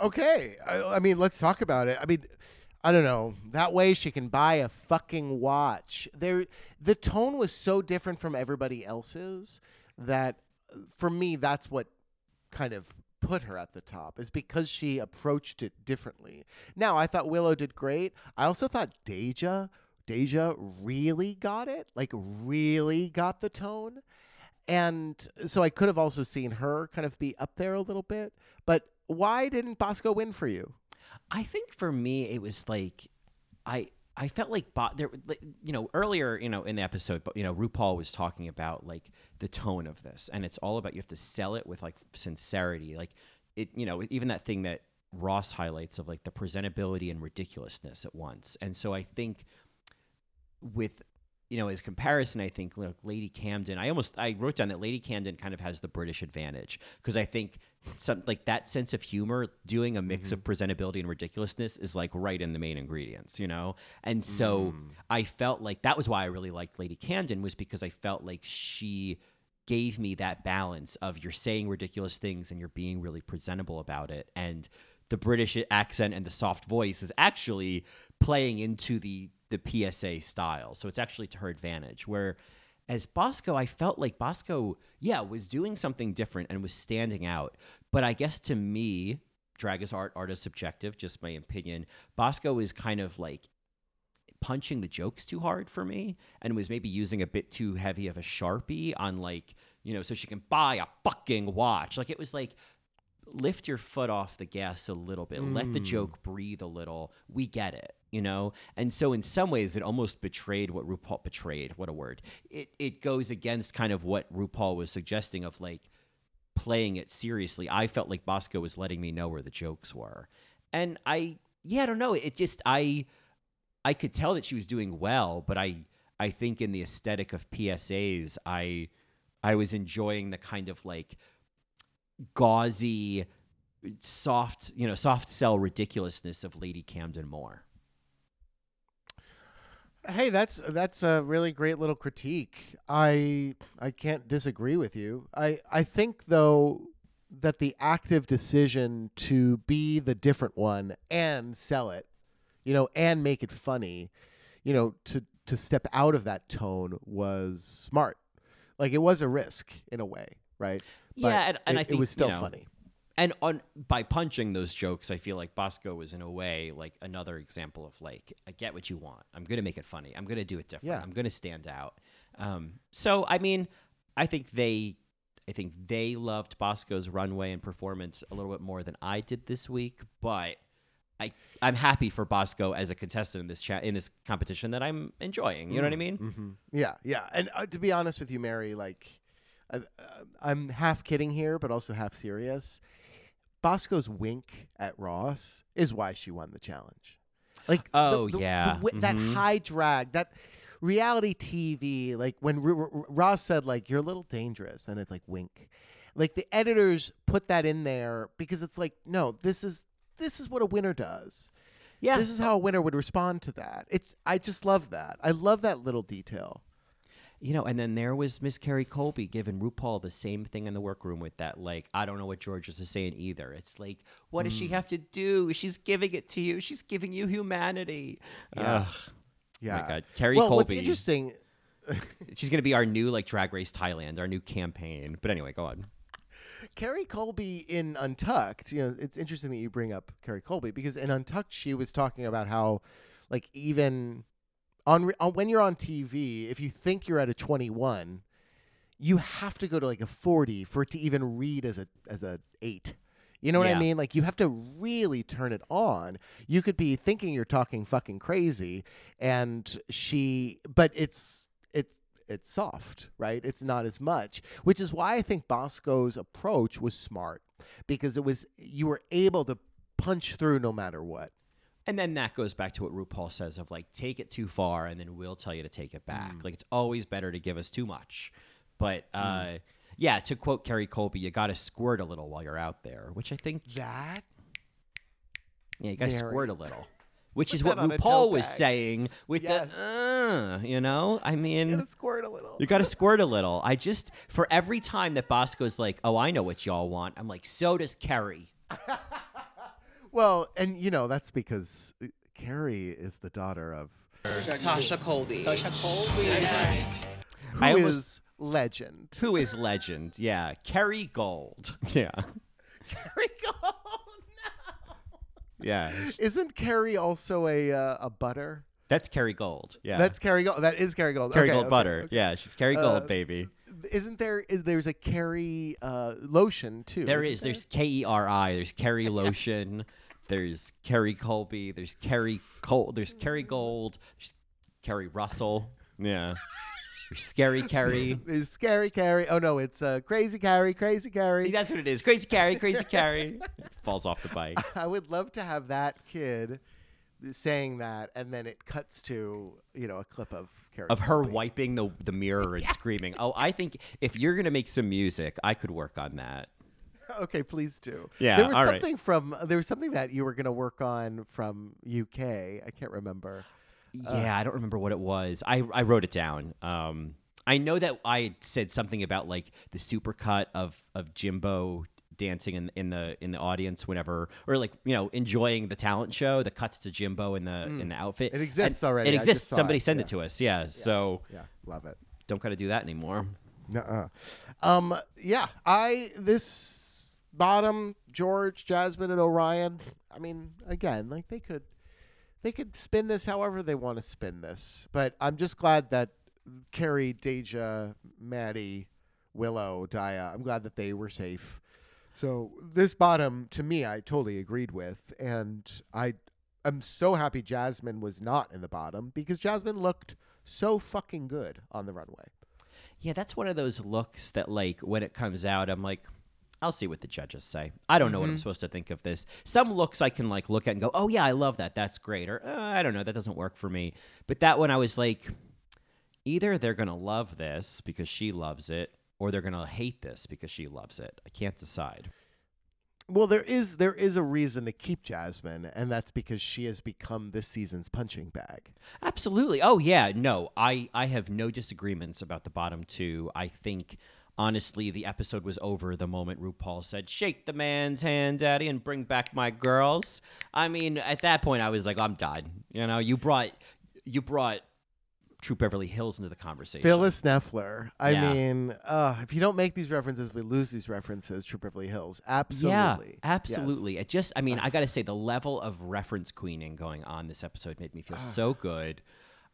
Okay, I, I mean, let's talk about it. I mean, I don't know. That way she can buy a fucking watch. There the tone was so different from everybody else's that uh, for me that's what kind of put her at the top is because she approached it differently. Now, I thought Willow did great. I also thought Deja Deja really got it, like really got the tone. And so I could have also seen her kind of be up there a little bit. But why didn't Bosco win for you? I think for me it was like I I felt like there you know earlier you know in the episode but you know RuPaul was talking about like the tone of this and it's all about you have to sell it with like sincerity like it you know even that thing that Ross highlights of like the presentability and ridiculousness at once and so I think with you know, as comparison, I think like Lady Camden. I almost I wrote down that Lady Camden kind of has the British advantage because I think some like that sense of humor, doing a mix of mm-hmm. presentability and ridiculousness, is like right in the main ingredients, you know. And so mm. I felt like that was why I really liked Lady Camden was because I felt like she gave me that balance of you're saying ridiculous things and you're being really presentable about it, and the British accent and the soft voice is actually playing into the the PSA style. So it's actually to her advantage. Where as Bosco, I felt like Bosco, yeah, was doing something different and was standing out. But I guess to me, drag is art, art is subjective, just my opinion. Bosco is kind of like punching the jokes too hard for me and was maybe using a bit too heavy of a sharpie on like, you know, so she can buy a fucking watch. Like it was like lift your foot off the gas a little bit. Let the hmm. joke breathe a little. We get it, you know? And so in some ways it almost betrayed what RuPaul betrayed, what a word. It it goes against kind of what RuPaul was suggesting of like playing it seriously. I felt like Bosco was letting me know where the jokes were. And I yeah, I don't know. It just I I could tell that she was doing well, but I I think in the aesthetic of PSAs, I I was enjoying the kind of like gauzy, soft, you know, soft sell ridiculousness of Lady Camden Moore. Hey, that's that's a really great little critique. I I can't disagree with you. I I think though that the active decision to be the different one and sell it, you know, and make it funny, you know, to to step out of that tone was smart. Like it was a risk in a way, right? But yeah, and, and it, I think it was still you know, funny. And on by punching those jokes, I feel like Bosco was in a way like another example of like, I get what you want. I'm gonna make it funny. I'm gonna do it different. Yeah. I'm gonna stand out. Um, so I mean, I think they, I think they loved Bosco's runway and performance a little bit more than I did this week. But I, I'm happy for Bosco as a contestant in this chat in this competition that I'm enjoying. You know what I mean? hmm Yeah, yeah. And uh, to be honest with you, Mary, like, I, uh, I'm half kidding here, but also half serious. Bosco's wink at Ross is why she won the challenge. Like, Oh, the- the yeah. wi- that Mhm. high drag, that reality TV, like when R- R- Ross said, like, you're a little dangerous, and it's like wink. Like the editors put that in there because it's like, no, this is this is what a winner does. Yeah. This is how a winner would respond to that. It's I just love that. I love that little detail. You know, and then there was Miss Kerri Colby giving RuPaul the same thing in the workroom with that, like, I don't know what Jorgeous is saying either. It's like, what does Mm. she have to do? She's giving it to you. She's giving you humanity. Yeah. Ugh. Yeah. Oh my God. Kerri well, what's interesting She's going to be our new, like, Drag Race Thailand, our new campaign. But anyway, go on. Kerri Colby in Untucked, you know, it's interesting that you bring up Kerri Colby because in Untucked she was talking about how like even on, on when you're on TV, if you think you're at a 21, you have to go to like a 40 for it to even read as a as a 8. You know what Yeah. I mean? Like you have to really turn it on. You could be thinking you're talking fucking crazy and she but it's it's it's soft, right? It's not as much, which is why I think Bosco's approach was smart because it was you were able to punch through no matter what. And then that goes back to what RuPaul says of like take it too far and then we'll tell you to take it back. Mm. Like it's always better to give us too much. But uh yeah, to quote Kerri Colby, you got to squirt a little while you're out there, which I think That yeah, you got to squirt a little. Which is what that on a RuPaul was bag. saying with Yes. the uh, you know? I mean gotta squirt a little. You got to squirt a little. I just for every time that Bosco's like, "Oh, I know what y'all want," I'm like, "So does Kerri." Well, and you know that's because uh, Kerri is the daughter of Sasha Colby. Sasha Colby. who I is legend. Who is legend? Yeah, Carrie Gold. Yeah, Carrie Gold. No. yeah. Isn't Carrie also a uh, a butter? That's Carrie Gold. Yeah, That's Carrie Gold. That is Carrie Gold. Carrie Okay, Gold okay, butter. okay. Yeah, she's Kerry Uh, Gold, baby. Isn't there? Is there's a Carrie uh, lotion too? There isn't is. There's K E R I. There's Keri Lotion. There's Kerri Colby. There's Kerri Col. There's Kerry Gold. There's Keri Russell. Yeah. There's Scary Kerry. There's scary Carrie. Oh no, it's uh, crazy Carrie. Crazy Carrie. That's what it is. Crazy Carrie. Crazy Carrie. Falls off the bike. I would love to have that kid saying that, and then it cuts to you know a clip of Carrie of her Colby. wiping the the mirror and screaming. Oh, I think if you're gonna make some music, I could work on that. Okay, please do. Yeah, there was all right. something from there was something that you were gonna work on from UK. I can't remember. Yeah, I don't remember what it was. I I wrote it down. Um, I know that I said something about like the supercut of of Jimbo dancing in in the in the audience whenever or like you know enjoying the talent show the cuts to Jimbo in the in the outfit It exists And already. it exists somebody it. send Yeah. it to us yeah, so Yeah, love it. don't gotta do that anymore Nuh-uh. Um, yeah, I this bottom George, Jasmine, and Orion. I mean, again, like they could, they could spin this however they want to spin this. But I'm just glad that Kerri, Deja, Maddy, Willow, Daya. I'm glad that they were safe. So this bottom, to me, I totally agreed with, and I, I'm so happy Jasmine was not in the bottom because Jasmine looked so fucking good on the runway. Yeah, that's one of those looks that, like, when it comes out, I'm like, I'll see what the judges say. I don't know what I'm supposed to think of this. Some looks I can like look at and go, "Oh yeah, I love that. That's great." Or uh, I don't know, that doesn't work for me. But that one, I was like, either they're gonna love this because she loves it, or they're gonna hate this because she loves it. I can't decide. Well, there is there is a reason to keep Jasmine, and that's because she has become this season's punching bag. Absolutely. Oh yeah, no. I I have no disagreements about the bottom two. I think honestly the episode was over the moment RuPaul said, "Shake the man's hand, daddy, and bring back my girls." I mean, at that point I was like, "I'm done." You know, you brought you brought Troop Beverly Hills into the conversation. Phyllis Nefler. I Yeah. mean, uh, if you don't make these references, we lose these references. Troop Beverly Hills. Absolutely. Yeah, Yes. absolutely. It just, I mean, I got to say, the level of reference queening going on this episode made me feel so good.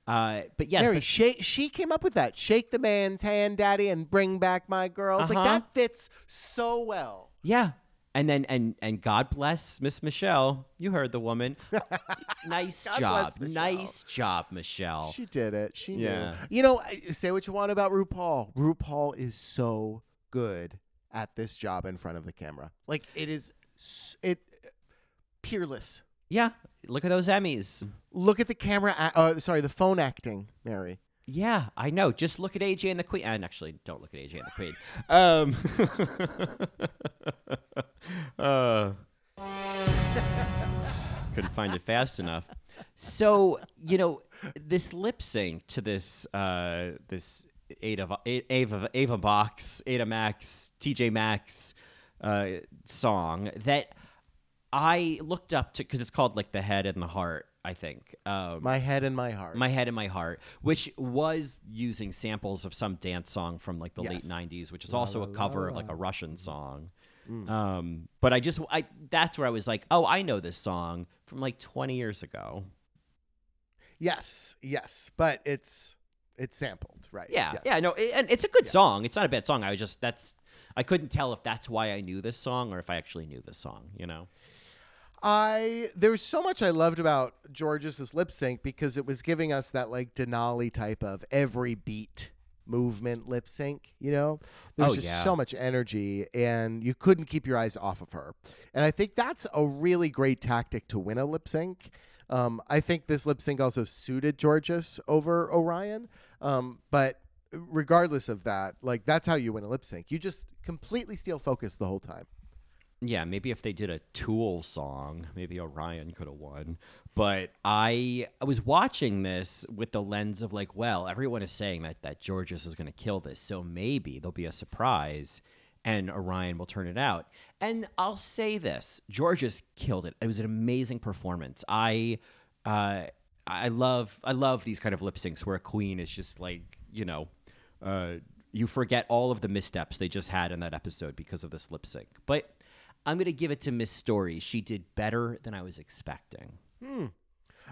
Uh, but yes, Mary, the- shake, she came up with that. Shake the man's hand, daddy, and bring back my girls. Like Uh-huh. that fits so well. Yeah. And then and and God bless Miss Michelle. You heard the woman. nice God job. Nice job, Michelle. She did it. She Yeah. knew. You know, say what you want about RuPaul. RuPaul is so good at this job in front of the camera. Like it is, it peerless. Yeah. Look at those Emmys. Look at the camera. A- uh, sorry, the phone acting, Mary. Yeah, I know. Just look at AJ and the Queen. And actually, don't look at AJ and the Queen. Um, uh, couldn't find it fast enough. So you know, this lip sync to this uh, this Ada Ava Ava Box Ada Max TJ Maxx uh, song that I looked up to because it's called like the head and the heart. I think um, My head and my heart. my Head and My Heart, which was using samples of some dance song from like the late 90s, which is also a cover of like a Russian song. Mm. Um, but I just, I that's where I was like, oh, I know this song from like 20 years ago. Yes, yes, but it's it's sampled, right? Yeah, yes. yeah, no, it, and it's a good song. It's not a bad song. I was just that's I couldn't tell if that's why I knew this song or if I actually knew this song. You know. I there was so much I loved about Jorgeous' lip sync because it was giving us that like Denali type of every beat movement lip sync, you know? There's Oh, just yeah. so much energy and you couldn't keep your eyes off of her. And I think that's a really great tactic to win a lip sync. Um, I think this lip sync also suited Jorgeous over Orion. Um, but regardless of that, like that's how you win a lip sync. You just completely steal focus the whole time. Yeah, maybe if they did a Tool song, maybe Orion could have won. But I I was watching this with the lens of like, well, everyone is saying that that Jorgeous is going to kill this, so maybe there'll be a surprise and Orion will turn it out. And I'll say this, Jorgeous killed it. It was an amazing performance. I uh I love I love these kind of lip syncs where a queen is just like, you know, uh you forget all of the missteps they just had in that episode because of this lip sync. But I'm going to give it to Miss Story. She did better than I was expecting. Hmm.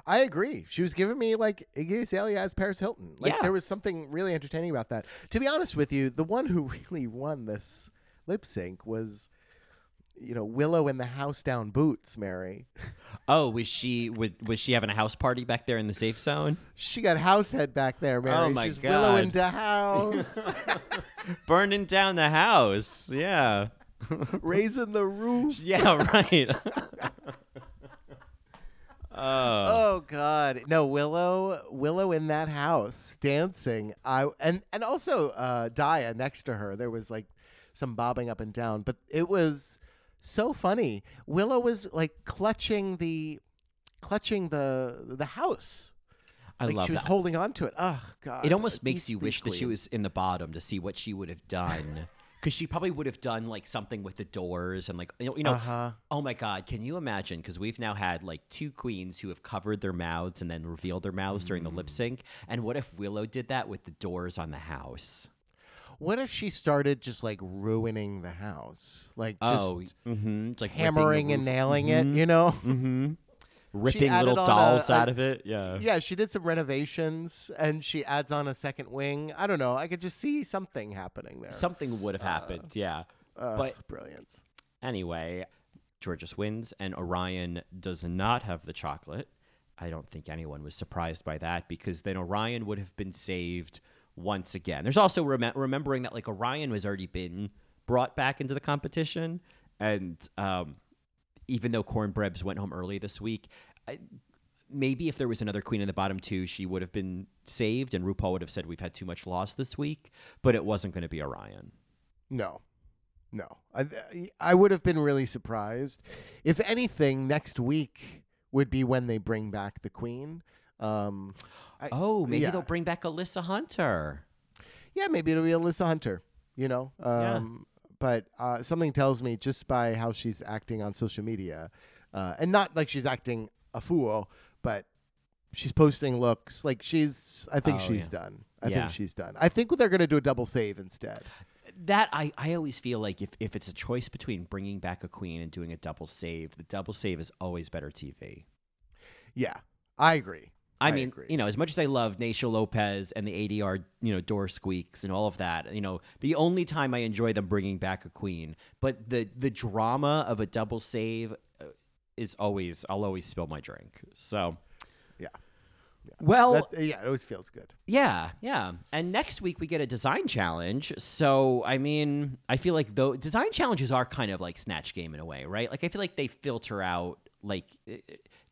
I agree. She was giving me like Iggy Azalea as Paris Hilton. Like Yeah. there was something really entertaining about that. To be honest with you, the one who really won this lip sync was, you know, Willow in the house down boots. Mary, Oh, was she was, was she having a house party back there in the safe zone? she got house head back there. Mary, Oh, my she's Willow God. into house, Burning down the house. Yeah. raising the roof. Yeah, right. oh. Oh God, no Willow, Willow in that house dancing. I and and also uh, Dia next to her. There was like some bobbing up and down, but it was so funny. Willow was like clutching the, clutching the the house. I like love she was that. holding on to it. Oh God, it almost makes you wish that she was in the bottom to see what she would have done. Because she probably would have done like something with the doors and like you know, you know Uh-huh. oh my god can you imagine because we've now had like two queens who have covered their mouths and then revealed their mouths during the Mm. lip sync and what if Willow did that with the doors on the house What if she started just like ruining the house, like just oh mm-hmm. it's like hammering and nailing it? You know. Mhm. Ripping little dolls a- a- out of it yeah Yeah, she did some renovations and she adds on a second wing. I don't know. I could just see something happening there. something would have happened yeah Uh, but brilliance. Anyway, Jorgeous wins, and Orion does not have the chocolate. I don't think anyone was surprised by that because then Orion would have been saved once again. There's also rem- remembering that like Orion has already been brought back into the competition, and um, even though Cornbrebs went home early this week, I, maybe if there was another queen in the bottom two, she would have been saved, and RuPaul would have said we've had too much loss this week, but it wasn't going to be Orion. No, no. I, I would have been really surprised. If anything, next week would be when they bring back the queen. Um, I- Oh, maybe yeah. they'll bring back Alyssa Hunter. Yeah, maybe it'll be Alyssa Hunter, you know? Yeah. Um, But uh, something tells me just by how she's acting on social media, uh, and not like she's acting a fool, but she's posting looks like she's, I think Oh, she's yeah. done. I Yeah. think she's done. I think they're going to do a double save instead. That I, I always feel like if, if it's a choice between bringing back a queen and doing a double save, the double save is always better TV. Yeah, I agree. I, mean, agree. you know, as much as I love Naysha Lopez and the ADR, you know, door squeaks and all of that, you know, the only time I enjoy them bringing back a queen, but the the drama of a double save uh, is always I'll always spill my drink. So, Yeah. well, That- yeah, it always feels good. Yeah, yeah. And next week we get a design challenge. So, I mean, I feel like though design challenges are kind of like Snatch Game in a way, right? Like I feel like they filter out like eh,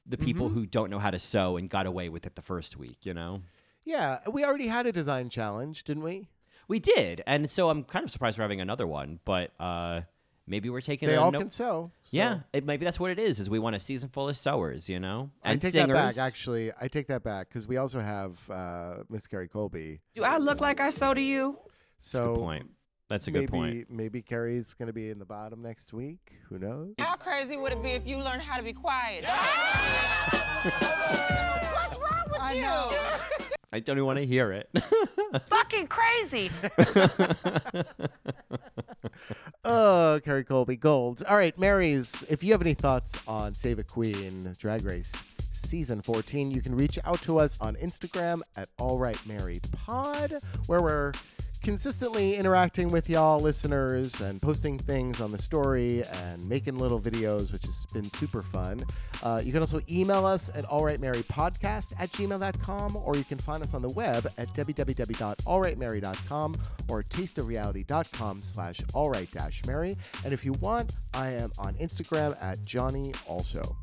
the people who don't know how to sew and got away with it the first week, you know? Yeah, we already had a design challenge, didn't we? We did. And so I'm kind of surprised we're having another one, but uh maybe we're taking They a all no- can sew. so- Yeah, it, maybe that's what it is. Is we want a season full of sewers, you know, I and take singers. that back. Actually, I take that back because we also have uh, Miss Kerri Colby. Do I look like I sew to you? So Good point. That's a maybe good point. maybe Kerri's going to be in the bottom next week. Who knows? How crazy would it be if you learned how to be quiet? What's wrong with you? I don't even want to hear it. Fucking crazy. Oh, Kerri Colby, gold. All right, Marys, if you have any thoughts on Save a Queen Drag Race season 14. You can reach out to us on Instagram at All Right Married Pod, where we're consistently interacting with y'all listeners and posting things on the story and making little videos, which has been super fun. Uh, you can also email us at alrightmarypodcast at gmail.com, or you can find us on the web at www.alrightmary.com or tasteofreality.com slash alright-mary. And if you want, I am on Instagram at Johnny also.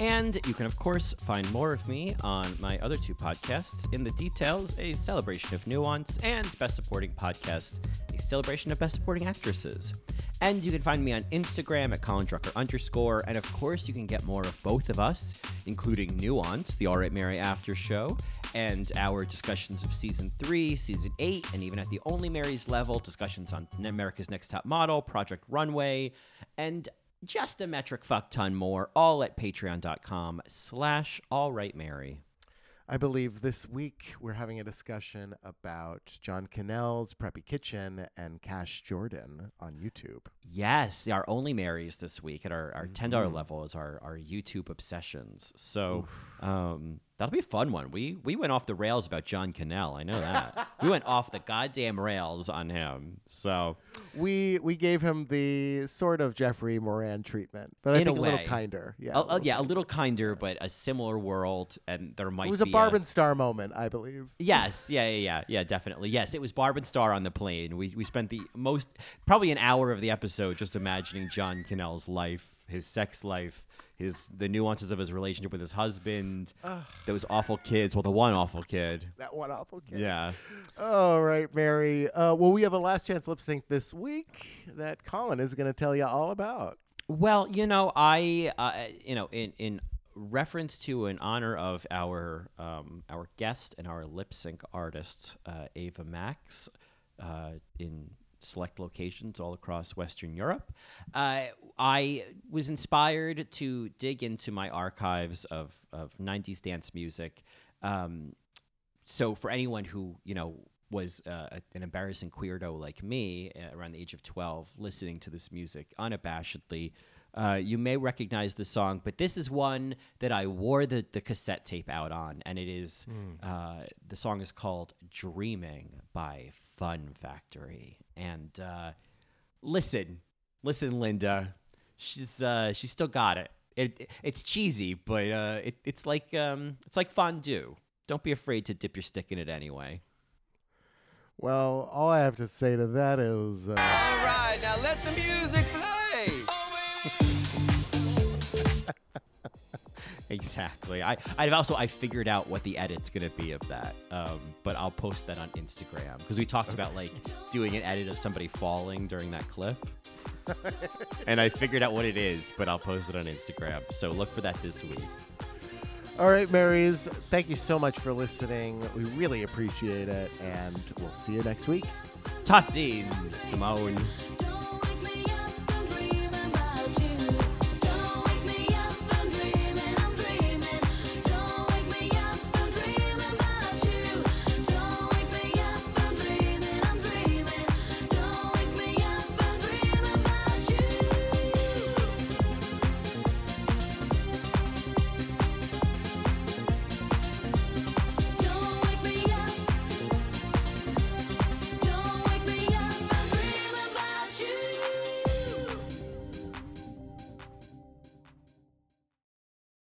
And you can, of course, find more of me on my other two podcasts In the Details, a celebration of nuance, and Best Supporting Podcast, a celebration of Best Supporting Actresses. And you can find me on Instagram at Colin Drucker underscore. And of course, you can get more of both of us, including Nuance, the All Right Mary After Show, and our discussions of season three, season eight, and even at the Only Marys level, discussions on America's Next Top Model, Project Runway, and just a metric fuck ton more, all at patreon.com slash all right Mary. I believe this week we're having a discussion about John Cannell's Preppy Kitchen and Cash Jordan on YouTube. Yes, our only Marys this week at our, our $10 level is our, our YouTube obsessions. So um, that'll be a fun one. We we went off the rails about John Kanell. I know that. we went off the goddamn rails on him. So We we gave him the sort of Jeffrey Moran treatment, but I In a think a, little kinder. Yeah, a, a- yeah, a little kinder, but a similar world, and there might It was a Barb and Star moment, I believe. Yes, yeah, yeah, yeah, yeah, definitely. Yes, it was Barb and Star on the plane. We we spent the most probably an hour of the episode just imagining John Kanell's life, his sex life, his the nuances of his relationship with his husband, those awful kids. Well, the one awful kid. That one awful kid. Yeah. All right, Mary. Uh, well, we have a last chance lip sync this week that Colin is going to tell you all about. Well, you know, I, uh, you know, in in reference to in honor of our um, our guest and our lip sync artist uh, Ava Max uh, in select locations all across Western Europe, uh, I was inspired to dig into my archives of of '90s dance music. Um, so for anyone who you know was uh, an embarrassing queerdo like me uh, around the age of 12 listening to this music unabashedly uh, you may recognize the song but this is one that i wore the, the cassette tape out on and it is uh, the song is called dreaming by fun factory and uh, listen listen linda she's uh, she's still got it. It, it's cheesy, but uh, it, it's like um, it's like fondue. Don't be afraid to dip your stick in it anyway. Well, all I have to say to that is. Uh, All right, now let the music Exactly. I I've also I figured out what the edit's gonna be of that. Um, but I'll post that on Instagram because we talked about like doing an edit of somebody falling during that clip. and I figured out what it is, but I'll post it on Instagram. So look for that this week. all right, Marys. Thank you so much for listening. We really appreciate it, and we'll see you next week. Tatzin, Simone.